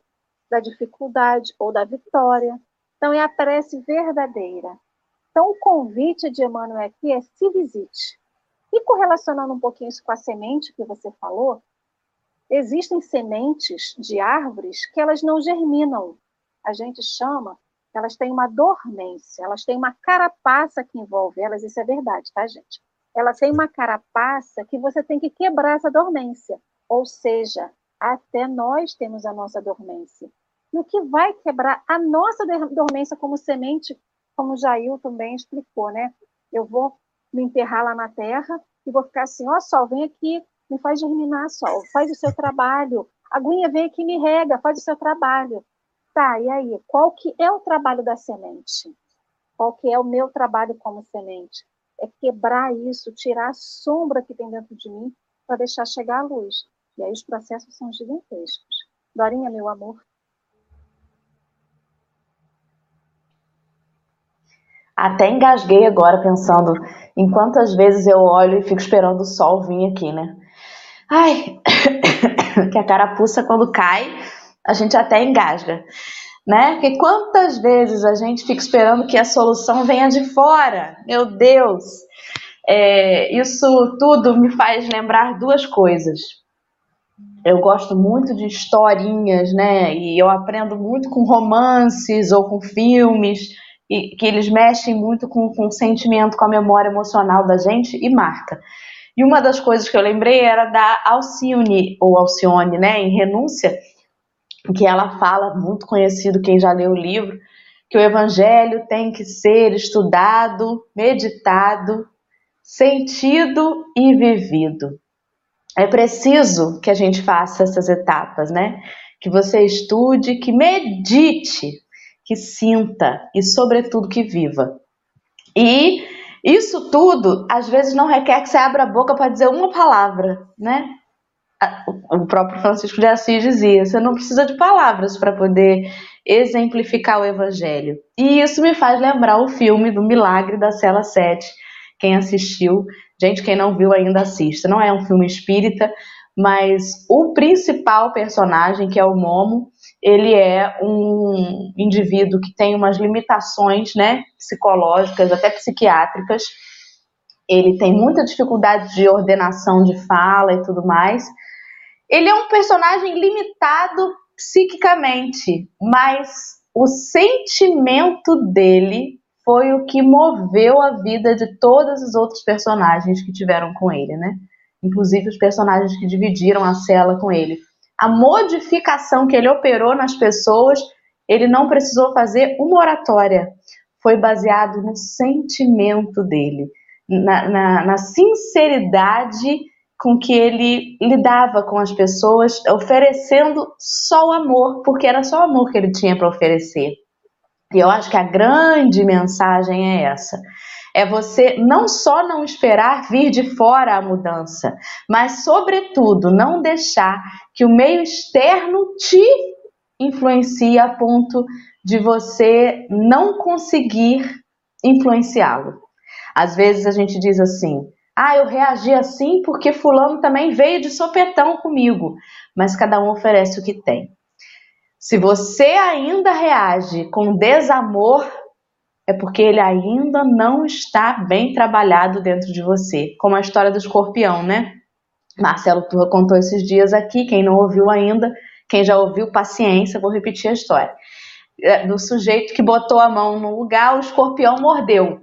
da dificuldade ou da vitória. Então, é a prece verdadeira. Então, o convite de Emmanuel aqui é se visite. E correlacionando um pouquinho isso com a semente que você falou, existem sementes de árvores que elas não germinam. A gente chama elas têm uma dormência, elas têm uma carapaça que envolve elas, isso é verdade, tá, gente? Ela tem uma carapaça que você tem que quebrar essa dormência, ou seja, até nós temos a nossa dormência. E o que vai quebrar a nossa dormência como semente, como Jair também explicou, né? Eu vou me enterrar lá na terra e vou ficar assim, ó, oh, sol, vem aqui, me faz germinar, sol, faz o seu trabalho. Aguinha, vem aqui, me rega, faz o seu trabalho. Tá, e aí, qual que é o trabalho da semente? Qual que é o meu trabalho como semente? É quebrar isso, tirar a sombra que tem dentro de mim para deixar chegar a luz. E aí os processos são gigantescos. Dorinha, meu amor. Até engasguei agora pensando em quantas vezes eu olho e fico esperando o sol vir aqui, né? Ai, *coughs* que a carapuça quando cai a gente até engasga, né? Porque quantas vezes a gente fica esperando que a solução venha de fora? Meu Deus! É, isso tudo me faz lembrar duas coisas. Eu gosto muito de historinhas, né? E eu aprendo muito com romances ou com filmes, e, que eles mexem muito com, com o sentimento, com a memória emocional da gente e marca. E uma das coisas que eu lembrei era da Alcione, ou Alcione, né, em Renúncia, que ela fala, muito conhecido quem já leu o livro, que o evangelho tem que ser estudado, meditado, sentido e vivido. É preciso que a gente faça essas etapas, né? Que você estude, que medite, que sinta e, sobretudo, que viva. E isso tudo, às vezes, não requer que você abra a boca para dizer uma palavra, né? O próprio Francisco de Assis dizia: você não precisa de palavras para poder exemplificar o evangelho. E isso me faz lembrar o filme do Milagre da Cela 7. Quem assistiu, gente, quem não viu ainda assista. Não é um filme espírita, mas o principal personagem, que é o Momo, ele é um indivíduo que tem umas limitações, né, psicológicas, até psiquiátricas. Ele tem muita dificuldade de ordenação de fala e tudo mais. Ele é um personagem limitado psiquicamente, mas o sentimento dele foi o que moveu a vida de todos os outros personagens que tiveram com ele, né? Inclusive os personagens que dividiram a cela com ele. A modificação que ele operou nas pessoas, ele não precisou fazer uma oratória. Foi baseado no sentimento dele, na, na, na sinceridade com que ele lidava com as pessoas, oferecendo só o amor, porque era só o amor que ele tinha para oferecer. E eu acho que a grande mensagem é essa. É você não só não esperar vir de fora a mudança, mas, sobretudo, não deixar que o meio externo te influencie a ponto de você não conseguir influenciá-lo. Às vezes a gente diz assim: ah, eu reagi assim porque Fulano também veio de sopetão comigo. Mas cada um oferece o que tem. Se você ainda reage com desamor, é porque ele ainda não está bem trabalhado dentro de você. Como a história do escorpião, né? Marcelo Turra contou esses dias aqui. Quem não ouviu ainda, quem já ouviu, paciência, vou repetir a história. É, do sujeito que botou a mão no lugar, o escorpião mordeu.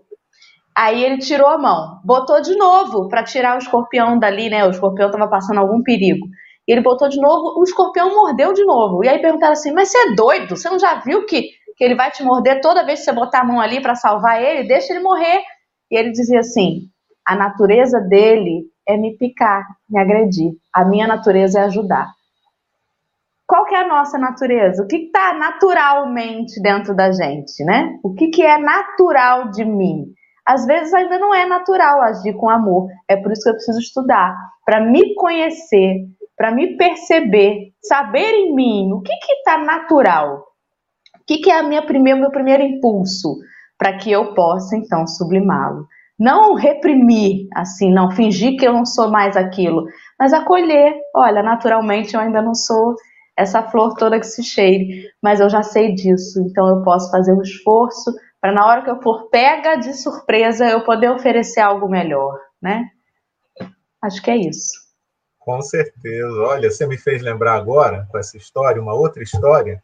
Aí ele tirou a mão, botou de novo para tirar o escorpião dali, né? O escorpião estava passando algum perigo. Ele botou de novo, o escorpião mordeu de novo. E aí perguntaram assim: Mas você é doido? Você não já viu que, que ele vai te morder toda vez que você botar a mão ali para salvar ele? Deixa ele morrer. E ele dizia assim: A natureza dele é me picar, me agredir. A minha natureza é ajudar. Qual que é a nossa natureza? O que está naturalmente dentro da gente, né? O que, que é natural de mim? Às vezes ainda não é natural agir com amor. É por isso que eu preciso estudar, para me conhecer, para me perceber, saber em mim o que está natural, o que, que é a minha primeira, meu primeiro impulso, para que eu possa então sublimá-lo. Não reprimir, assim, não fingir que eu não sou mais aquilo, mas acolher. Olha, naturalmente eu ainda não sou essa flor toda que se cheire, mas eu já sei disso, então eu posso fazer um esforço para na hora que eu for pega de surpresa eu poder oferecer algo melhor, né? Acho que é isso. Com certeza. Olha, você me fez lembrar agora, com essa história, uma outra história,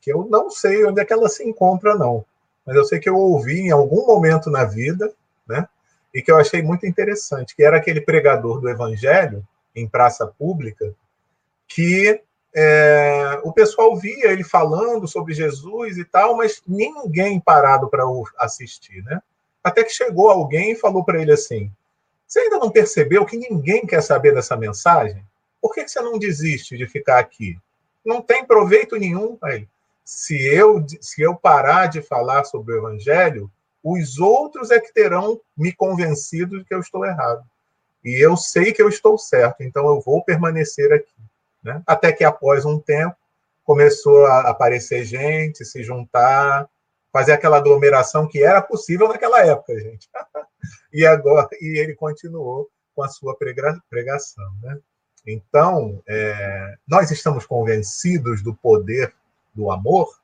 que eu não sei onde é que ela se encontra, não. Mas eu sei que eu ouvi em algum momento na vida, né? E que eu achei muito interessante, que era aquele pregador do evangelho em praça pública, que é, o pessoal via ele falando sobre Jesus e tal, mas ninguém parado para assistir, né? Até que chegou alguém e falou para ele assim: Você ainda não percebeu que ninguém quer saber dessa mensagem? Por que você não desiste de ficar aqui? Não tem proveito nenhum ele. Se eu, se eu parar de falar sobre o evangelho, os outros é que terão me convencido de que eu estou errado. E eu sei que eu estou certo, então eu vou permanecer aqui. Né? Até que após um tempo começou a aparecer gente, se juntar, fazer aquela aglomeração que era possível naquela época, gente. *laughs* e agora e ele continuou com a sua pregação, né? Então, é, nós estamos convencidos do poder do amor,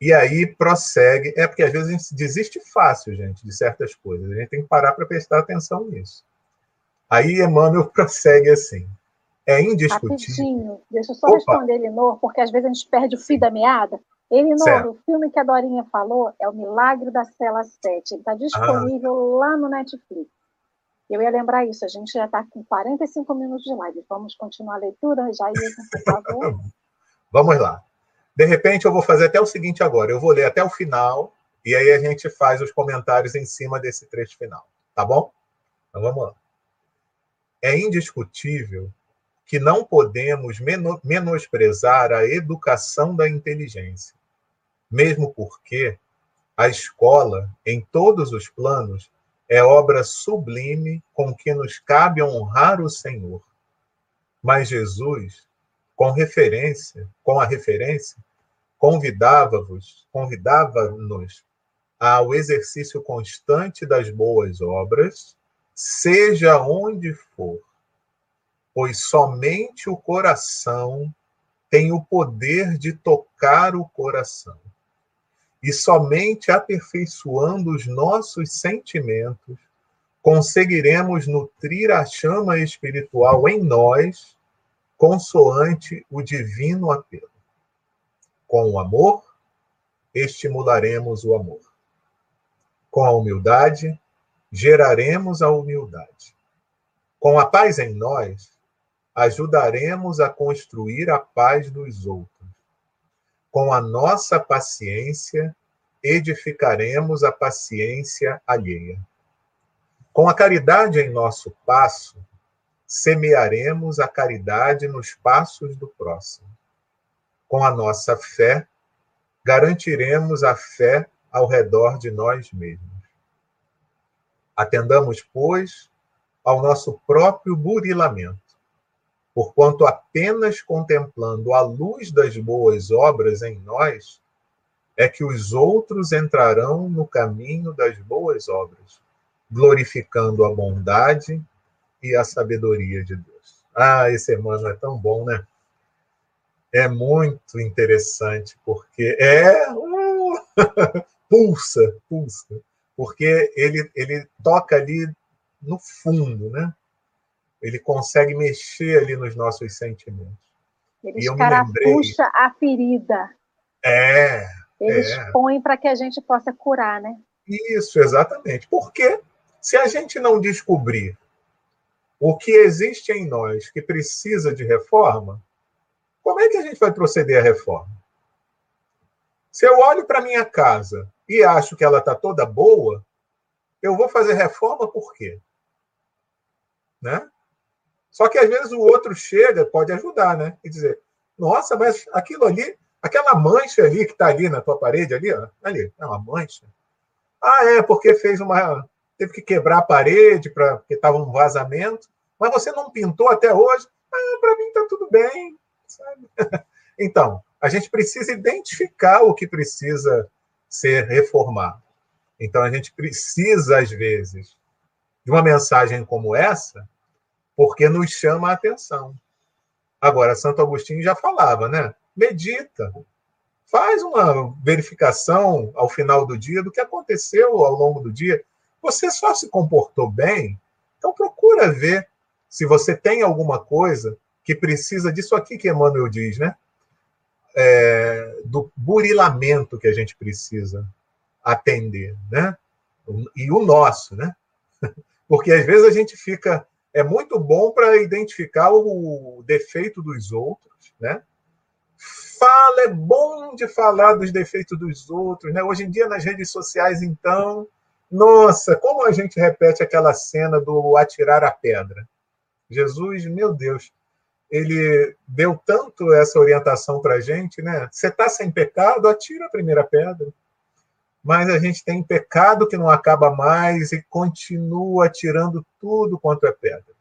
e aí prossegue. É porque às vezes a gente desiste fácil, gente, de certas coisas. A gente tem que parar para prestar atenção nisso. Aí Emmanuel *laughs* prossegue assim: é indiscutível. Rapidinho, deixa eu só Opa. responder, Elinor, porque às vezes a gente perde o fio da meada. Elinor, certo. o filme que a Dorinha falou é O Milagre da Cela 7. Ele está disponível ah. lá no Netflix. Eu ia lembrar isso, a gente já está com 45 minutos de live. Vamos continuar a leitura, Jair, por favor. *laughs* Vamos lá. De repente, eu vou fazer até o seguinte agora: eu vou ler até o final e aí a gente faz os comentários em cima desse trecho final. Tá bom? Então vamos lá. É indiscutível que não podemos menosprezar a educação da inteligência. mesmo porque a escola, em todos os planos, é obra sublime com que nos cabe honrar o Senhor. Mas Jesus, com referência, com a referência, convidava-vos, convidava-nos ao exercício constante das boas obras, seja onde for, pois somente o coração tem o poder de tocar o coração. E somente aperfeiçoando os nossos sentimentos conseguiremos nutrir a chama espiritual em nós, consoante o divino apelo. Com o amor, estimularemos o amor. Com a humildade, geraremos a humildade. Com a paz em nós, ajudaremos a construir a paz dos outros. Com a nossa paciência, edificaremos a paciência alheia. Com a caridade em nosso passo, semearemos a caridade nos passos do próximo. Com a nossa fé, garantiremos a fé ao redor de nós mesmos. Atendamos, pois, ao nosso próprio burilamento, porquanto apenas contemplando a luz das boas obras em nós é que os outros entrarão no caminho das boas obras, glorificando a bondade e a sabedoria de Deus. Ah, esse irmão é tão bom, né? É muito interessante, porque é. Uh, *laughs* pulsa, pulsa porque ele, ele toca ali no fundo, né? Ele consegue mexer ali nos nossos sentimentos. Ele escarafucha a ferida. É. Ele é. expõe para que a gente possa curar, né? Isso, exatamente. Porque se a gente não descobrir o que existe em nós que precisa de reforma, como é que a gente vai proceder à reforma? Se eu olho para minha casa e acho que ela está toda boa, eu vou fazer reforma por quê? Né? Só que às vezes o outro chega, pode ajudar, né? E dizer, nossa, mas aquilo ali, aquela mancha ali que está ali na tua parede, ali, ó, ali, é uma mancha. Ah, é, porque fez uma. Teve que quebrar a parede pra, porque estava um vazamento, mas você não pintou até hoje. Ah, para mim está tudo bem. Sabe? *laughs* Então, a gente precisa identificar o que precisa ser reformado. Então a gente precisa, às vezes, de uma mensagem como essa, porque nos chama a atenção. Agora, Santo Agostinho já falava, né? Medita. Faz uma verificação ao final do dia do que aconteceu ao longo do dia. Você só se comportou bem, então procura ver se você tem alguma coisa que precisa disso aqui que Emmanuel diz, né? é, do burilamento que a gente precisa atender, né? E o nosso, né? *laughs* Porque às vezes a gente fica é muito bom para identificar o defeito dos outros, né? Fala, é bom de falar dos defeitos dos outros, né? Hoje em dia nas redes sociais, então, nossa, como a gente repete aquela cena do atirar a pedra. Jesus, meu Deus, ele deu tanto essa orientação para a gente, né? Você está sem pecado, atira a primeira pedra. Mas a gente tem pecado que não acaba mais e continua atirando tudo quanto é pedra.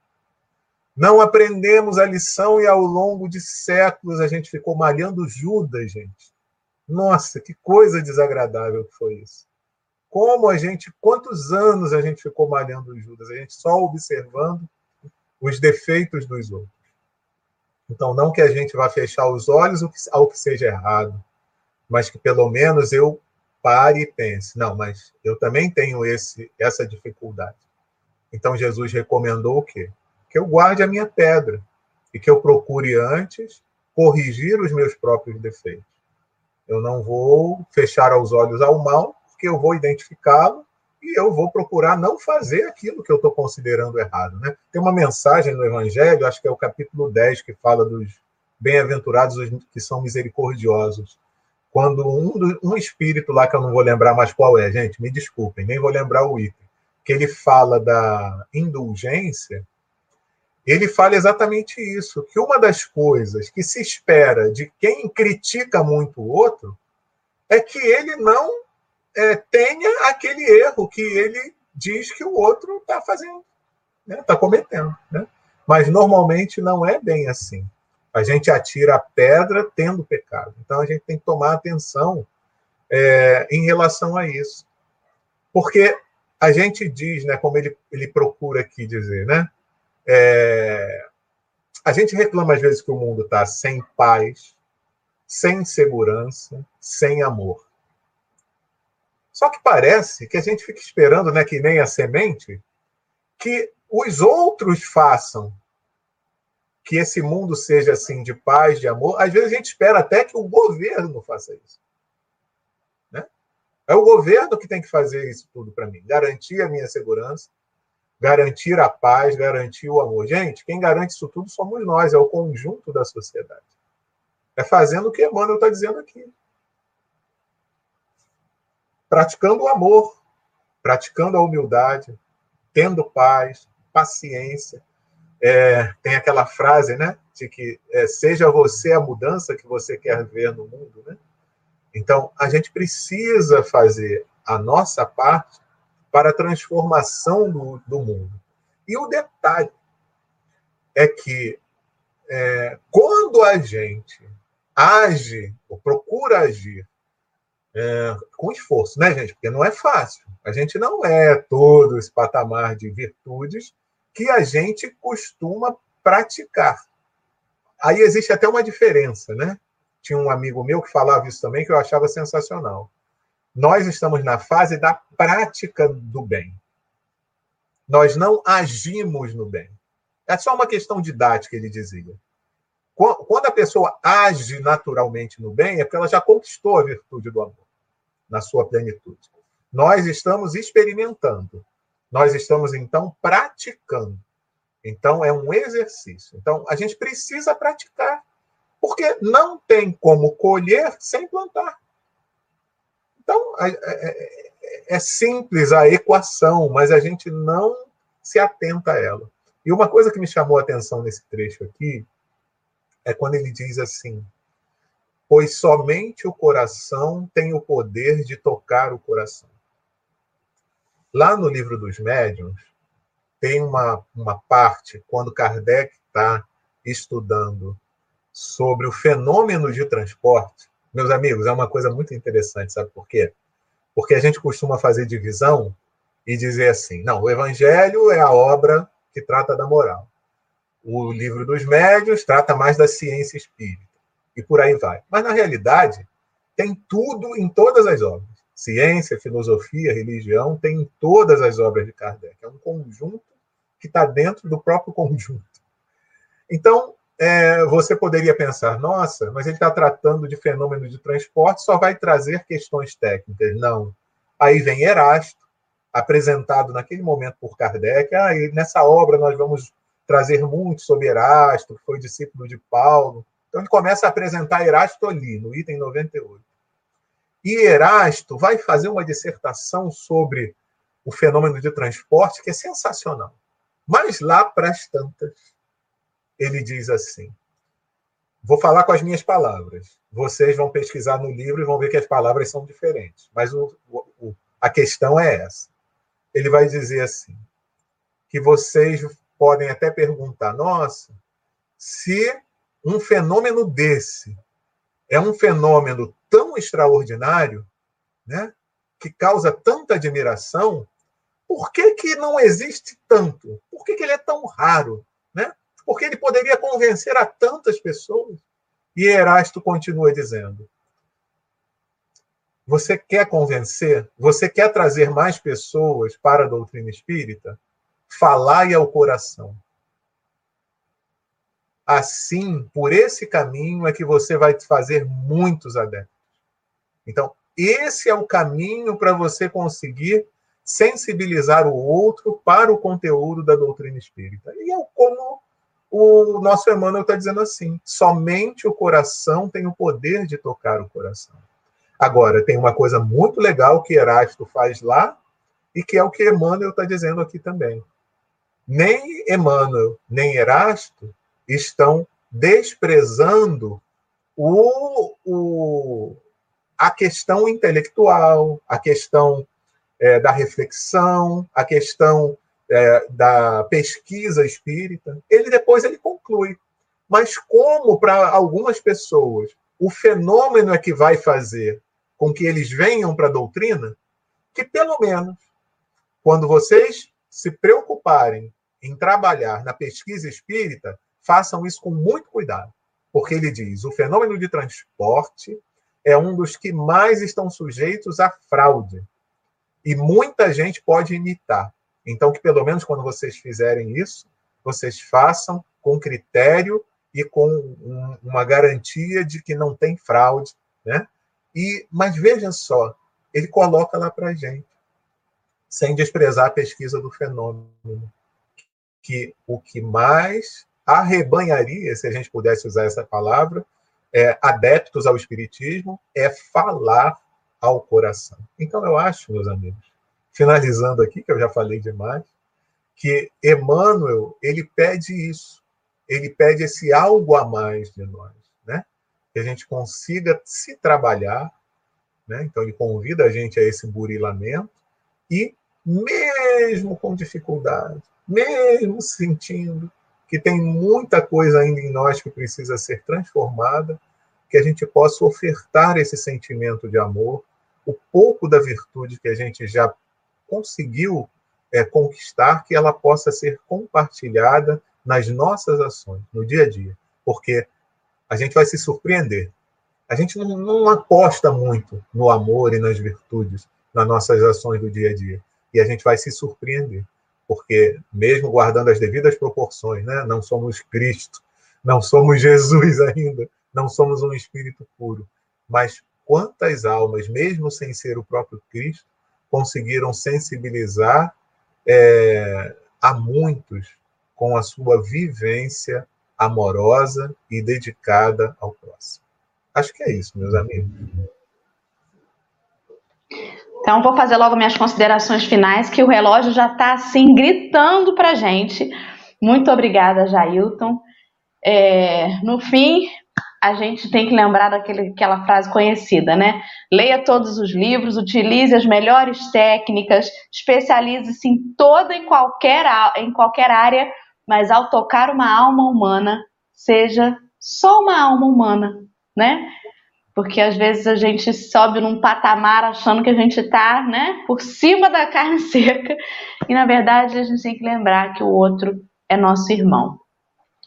Não aprendemos a lição e ao longo de séculos a gente ficou malhando Judas, gente. Nossa, que coisa desagradável que foi isso. Como a gente, quantos anos a gente ficou malhando Judas? A gente só observando os defeitos dos outros. Então, não que a gente vá fechar os olhos ao que seja errado, mas que pelo menos eu pare e pense: não, mas eu também tenho esse, essa dificuldade. Então, Jesus recomendou o quê? Que eu guarde a minha pedra e que eu procure antes corrigir os meus próprios defeitos. Eu não vou fechar os olhos ao mal, porque eu vou identificá-lo e eu vou procurar não fazer aquilo que eu estou considerando errado. Né? Tem uma mensagem no Evangelho, acho que é o capítulo 10, que fala dos bem-aventurados os que são misericordiosos. Quando um, um espírito lá, que eu não vou lembrar mais qual é, gente, me desculpem, nem vou lembrar o item, que ele fala da indulgência, ele fala exatamente isso, que uma das coisas que se espera de quem critica muito o outro é que ele não é, tenha aquele erro que ele diz que o outro está fazendo, está né? Tá cometendo. Né? Mas normalmente não é bem assim. A gente atira a pedra tendo pecado. Então a gente tem que tomar atenção é, em relação a isso. Porque a gente diz, né, como ele, ele procura aqui dizer, né? É, a gente reclama às vezes que o mundo está sem paz, sem segurança, sem amor. Só que parece que a gente fica esperando, né, que nem a semente, que os outros façam que esse mundo seja assim de paz, de amor. Às vezes a gente espera até que o governo faça isso. Né? É o governo que tem que fazer isso tudo para mim, garantir a minha segurança, garantir a paz, garantir o amor. Gente, quem garante isso tudo somos nós, é o conjunto da sociedade. É fazendo o que Emmanuel está dizendo aqui. Praticando o amor, praticando a humildade, tendo paz, paciência. É, tem aquela frase, né, de que é, seja você a mudança que você quer ver no mundo, né? Então, a gente precisa fazer a nossa parte para a transformação do, do mundo. E o detalhe é que é, quando a gente age, ou procura agir, é, com esforço, né, gente? Porque não é fácil. A gente não é todo esse patamar de virtudes que a gente costuma praticar. Aí existe até uma diferença, né? Tinha um amigo meu que falava isso também, que eu achava sensacional. Nós estamos na fase da prática do bem. Nós não agimos no bem. É só uma questão didática, ele dizia. Quando a pessoa age naturalmente no bem, é porque ela já conquistou a virtude do amor, na sua plenitude. Nós estamos experimentando. Nós estamos, então, praticando. Então, é um exercício. Então, a gente precisa praticar. Porque não tem como colher sem plantar. Então, é, é, é, simples a equação, mas a gente não se atenta a ela. E uma coisa que me chamou a atenção nesse trecho aqui é quando ele diz assim: Pois somente o coração tem o poder de tocar o coração. Lá no livro dos médiuns, tem uma, uma parte, quando Kardec está estudando sobre o fenômeno de transporte, meus amigos, é uma coisa muito interessante, sabe por quê? Porque a gente costuma fazer divisão e dizer assim: não, o Evangelho é a obra que trata da moral. O livro dos médios trata mais da ciência espírita. E por aí vai. Mas, na realidade, tem tudo em todas as obras. Ciência, filosofia, religião, tem em todas as obras de Kardec. É um conjunto que está dentro do próprio conjunto. Então, é, você poderia pensar, nossa, mas ele está tratando de fenômeno de transporte, só vai trazer questões técnicas. Não. Aí vem Erasto, apresentado naquele momento por Kardec. Ah, nessa obra nós vamos trazer muito sobre Erasto, que foi discípulo de Paulo. Então ele começa a apresentar Erasto ali, no item 98. E Erasto vai fazer uma dissertação sobre o fenômeno de transporte que é sensacional. Mas lá para as tantas, ele diz assim: Vou falar com as minhas palavras. Vocês vão pesquisar no livro e vão ver que as palavras são diferentes. Mas o, o, a questão é essa. Ele vai dizer assim: que vocês podem até perguntar, nossa, se um fenômeno desse é um fenômeno tão extraordinário, né, que causa tanta admiração, por que, que não existe tanto? Por que, que ele é tão raro? Né? porque ele poderia convencer a tantas pessoas. E Erasto continua dizendo: Você quer convencer? Você quer trazer mais pessoas para a doutrina espírita? Falai ao coração. Assim, por esse caminho é que você vai fazer muitos adeptos. Então, esse é o caminho para você conseguir sensibilizar o outro para o conteúdo da doutrina espírita. E é como o nosso Emmanuel está dizendo assim: somente o coração tem o poder de tocar o coração. Agora, tem uma coisa muito legal que Erasto faz lá, e que é o que Emmanuel está dizendo aqui também. Nem Emmanuel, nem Erasto estão desprezando o, o, a questão intelectual, a questão é, da reflexão, a questão é, da pesquisa espírita. Ele depois ele conclui. Mas como para algumas pessoas o fenômeno é que vai fazer com que eles venham para a doutrina, que pelo menos quando vocês se preocuparem em trabalhar na pesquisa espírita, façam isso com muito cuidado, porque ele diz: o fenômeno de transporte é um dos que mais estão sujeitos à fraude. E muita gente pode imitar. Então, que pelo menos quando vocês fizerem isso, vocês façam com critério e com um, uma garantia de que não tem fraude, né? E, mas veja só, ele coloca lá para gente, sem desprezar a pesquisa do fenômeno, que o que mais arrebanharia, se a gente pudesse usar essa palavra, é, adeptos ao espiritismo, é falar ao coração. Então, eu acho, meus amigos, finalizando aqui, que eu já falei demais, que Emmanuel, ele pede isso ele pede esse algo a mais de nós, né? Que a gente consiga se trabalhar, né? Então ele convida a gente a esse burilamento e mesmo com dificuldade, mesmo sentindo que tem muita coisa ainda em nós que precisa ser transformada, que a gente possa ofertar esse sentimento de amor, o pouco da virtude que a gente já conseguiu é, conquistar, que ela possa ser compartilhada nas nossas ações, no dia a dia, porque a gente vai se surpreender. A gente não, não aposta muito no amor e nas virtudes nas nossas ações do dia a dia, e a gente vai se surpreender, porque mesmo guardando as devidas proporções, né, não somos Cristo, não somos Jesus ainda, não somos um espírito puro, mas quantas almas, mesmo sem ser o próprio Cristo, conseguiram sensibilizar é, a muitos com a sua vivência amorosa e dedicada ao próximo. Acho que é isso, meus amigos. Então, vou fazer logo minhas considerações finais, que o relógio já está assim gritando para gente. Muito obrigada, Jailton. É, no fim, a gente tem que lembrar daquela frase conhecida, né? Leia todos os livros, utilize as melhores técnicas, especialize-se em toda e qualquer, em qualquer área mas ao tocar uma alma humana, seja só uma alma humana, né? Porque às vezes a gente sobe num patamar achando que a gente está, né, por cima da carne *laughs* seca, e na verdade a gente tem que lembrar que o outro é nosso irmão.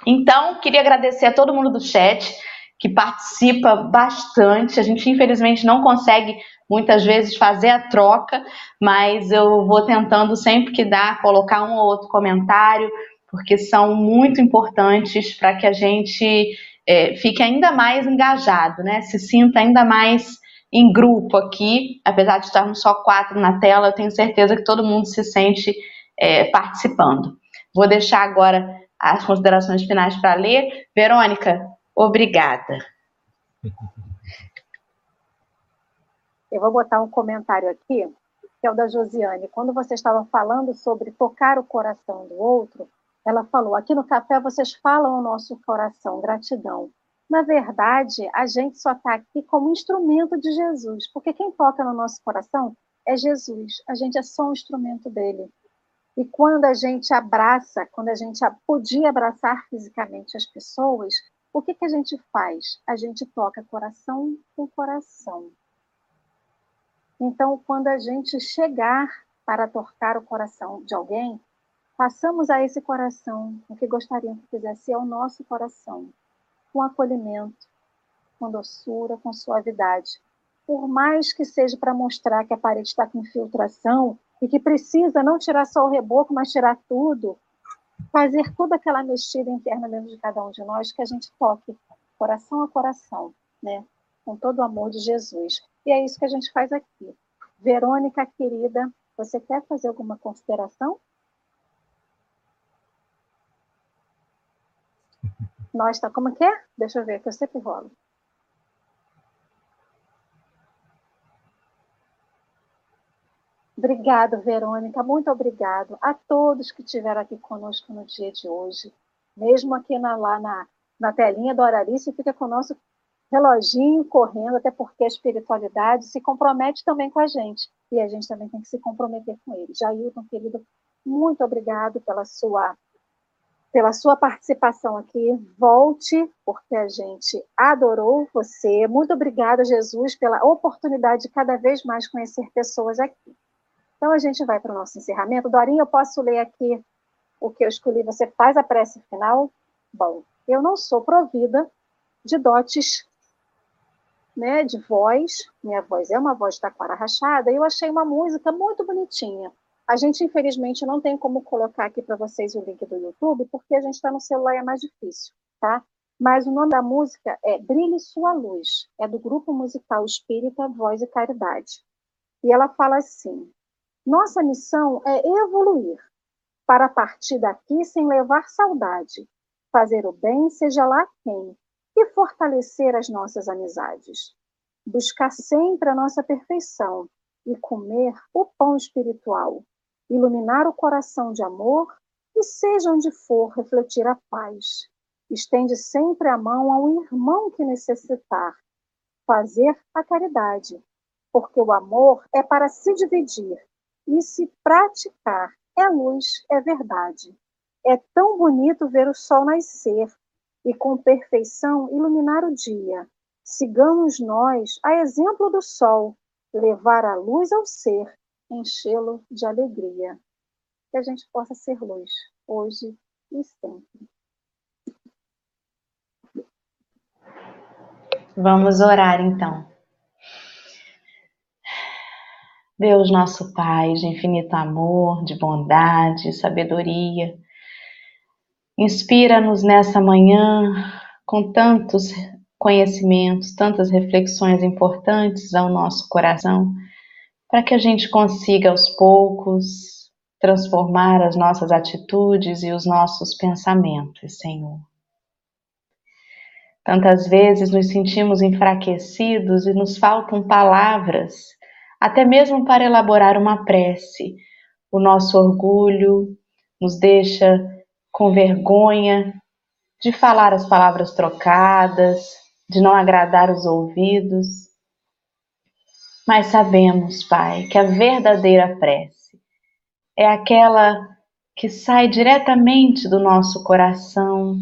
Então, queria agradecer a todo mundo do chat que participa bastante. A gente infelizmente não consegue muitas vezes fazer a troca, mas eu vou tentando sempre que dá colocar um ou outro comentário, porque são muito importantes para que a gente é, fique ainda mais engajado, né? Se sinta ainda mais em grupo aqui, apesar de estarmos só quatro na tela, eu tenho certeza que todo mundo se sente é, participando. Vou deixar agora as considerações finais para ler. Verônica, obrigada. Eu vou botar um comentário aqui, que é o da Josiane. Quando vocês estavam falando sobre tocar o coração do outro, ela falou: aqui no café vocês falam o nosso coração, gratidão. Na verdade, a gente só está aqui como instrumento de Jesus, porque quem toca no nosso coração é Jesus. A gente é só um instrumento dele. E quando a gente abraça, quando a gente podia abraçar fisicamente as pessoas, o que, que a gente faz? A gente toca coração com coração. Então, quando a gente chegar para tocar o coração de alguém, Passamos a esse coração o que gostariam que fizesse ao nosso coração, com acolhimento, com doçura, com suavidade. Por mais que seja para mostrar que a parede está com infiltração e que precisa não tirar só o reboco, mas tirar tudo, fazer toda aquela mexida interna dentro de cada um de nós, que a gente toque coração a coração, né? com todo o amor de Jesus. E é isso que a gente faz aqui. Verônica, querida, você quer fazer alguma consideração? Nós tá, como que é? Deixa eu ver, que eu sempre rolo. Obrigado, Verônica, muito obrigado a todos que estiveram aqui conosco no dia de hoje. Mesmo aqui na, lá na, na telinha do Horarice, fica conosco, reloginho correndo, até porque a espiritualidade se compromete também com a gente. E a gente também tem que se comprometer com ele. Jailton, querido, muito obrigado pela sua pela sua participação aqui. Volte, porque a gente adorou você. Muito obrigada, Jesus, pela oportunidade de cada vez mais conhecer pessoas aqui. Então, a gente vai para o nosso encerramento. Dorinha, eu posso ler aqui o que eu escolhi? Você faz a prece final? Bom, eu não sou provida de dotes né, de voz. Minha voz é uma voz taquara rachada. E eu achei uma música muito bonitinha. A gente, infelizmente, não tem como colocar aqui para vocês o link do YouTube, porque a gente está no celular e é mais difícil, tá? Mas o nome da música é Brilhe Sua Luz, é do grupo musical Espírita, Voz e Caridade. E ela fala assim: Nossa missão é evoluir, para partir daqui sem levar saudade, fazer o bem, seja lá quem, e fortalecer as nossas amizades. Buscar sempre a nossa perfeição e comer o pão espiritual, iluminar o coração de amor e, seja onde for, refletir a paz. Estende sempre a mão ao irmão que necessitar. Fazer a caridade, porque o amor é para se dividir e se praticar. É luz, é verdade. É tão bonito ver o sol nascer e com perfeição iluminar o dia. Sigamos nós, a exemplo do sol, levar a luz ao ser enchê-lo de alegria. Que a gente possa ser luz, hoje e sempre. Vamos orar então. Deus nosso Pai, de infinito amor, de bondade, sabedoria, inspira-nos nessa manhã com tantos conhecimentos, tantas reflexões importantes ao nosso coração para que a gente consiga aos poucos transformar as nossas atitudes e os nossos pensamentos, Senhor. Tantas vezes nos sentimos enfraquecidos e nos faltam palavras, até mesmo para elaborar uma prece. O nosso orgulho nos deixa com vergonha de falar as palavras trocadas, de não agradar os ouvidos. Mas sabemos, Pai, que a verdadeira prece é aquela que sai diretamente do nosso coração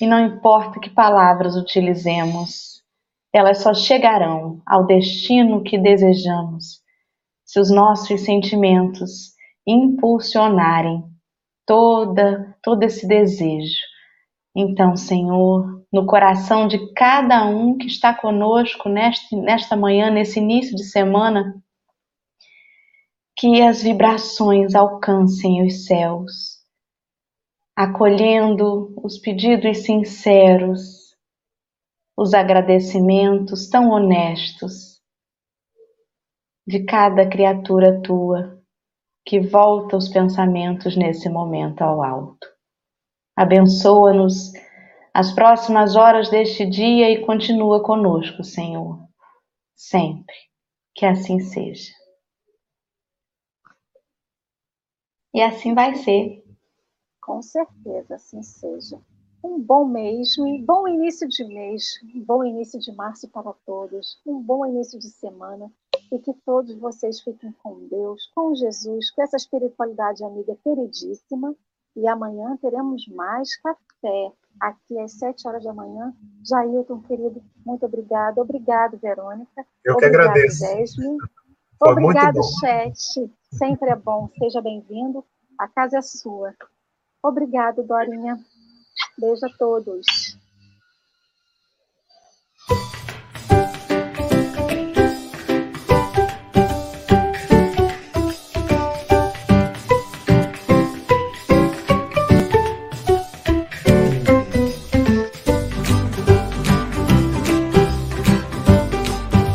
e não importa que palavras utilizemos, elas só chegarão ao destino que desejamos se os nossos sentimentos impulsionarem toda todo esse desejo. Então, Senhor, no coração de cada um que está conosco neste, nesta manhã, nesse início de semana, que as vibrações alcancem os céus, acolhendo os pedidos sinceros, os agradecimentos tão honestos de cada criatura tua que volta os pensamentos nesse momento ao alto. Abençoa-nos as próximas horas deste dia e continua conosco, Senhor, sempre. Que assim seja. E assim vai ser. Com certeza, assim seja. Um bom mês, um bom início de mês, um bom início de março para todos, um bom início de semana e que todos vocês fiquem com Deus, com Jesus, com essa espiritualidade amiga queridíssima. E amanhã teremos mais café aqui às sete horas da manhã. Jailton, querido, muito obrigado. Obrigado, Verônica. Eu obrigado, que agradeço. Desme. Obrigado, chat. Sempre é bom. Seja bem-vindo. A casa é sua. Obrigado, Dorinha. Beijo a todos.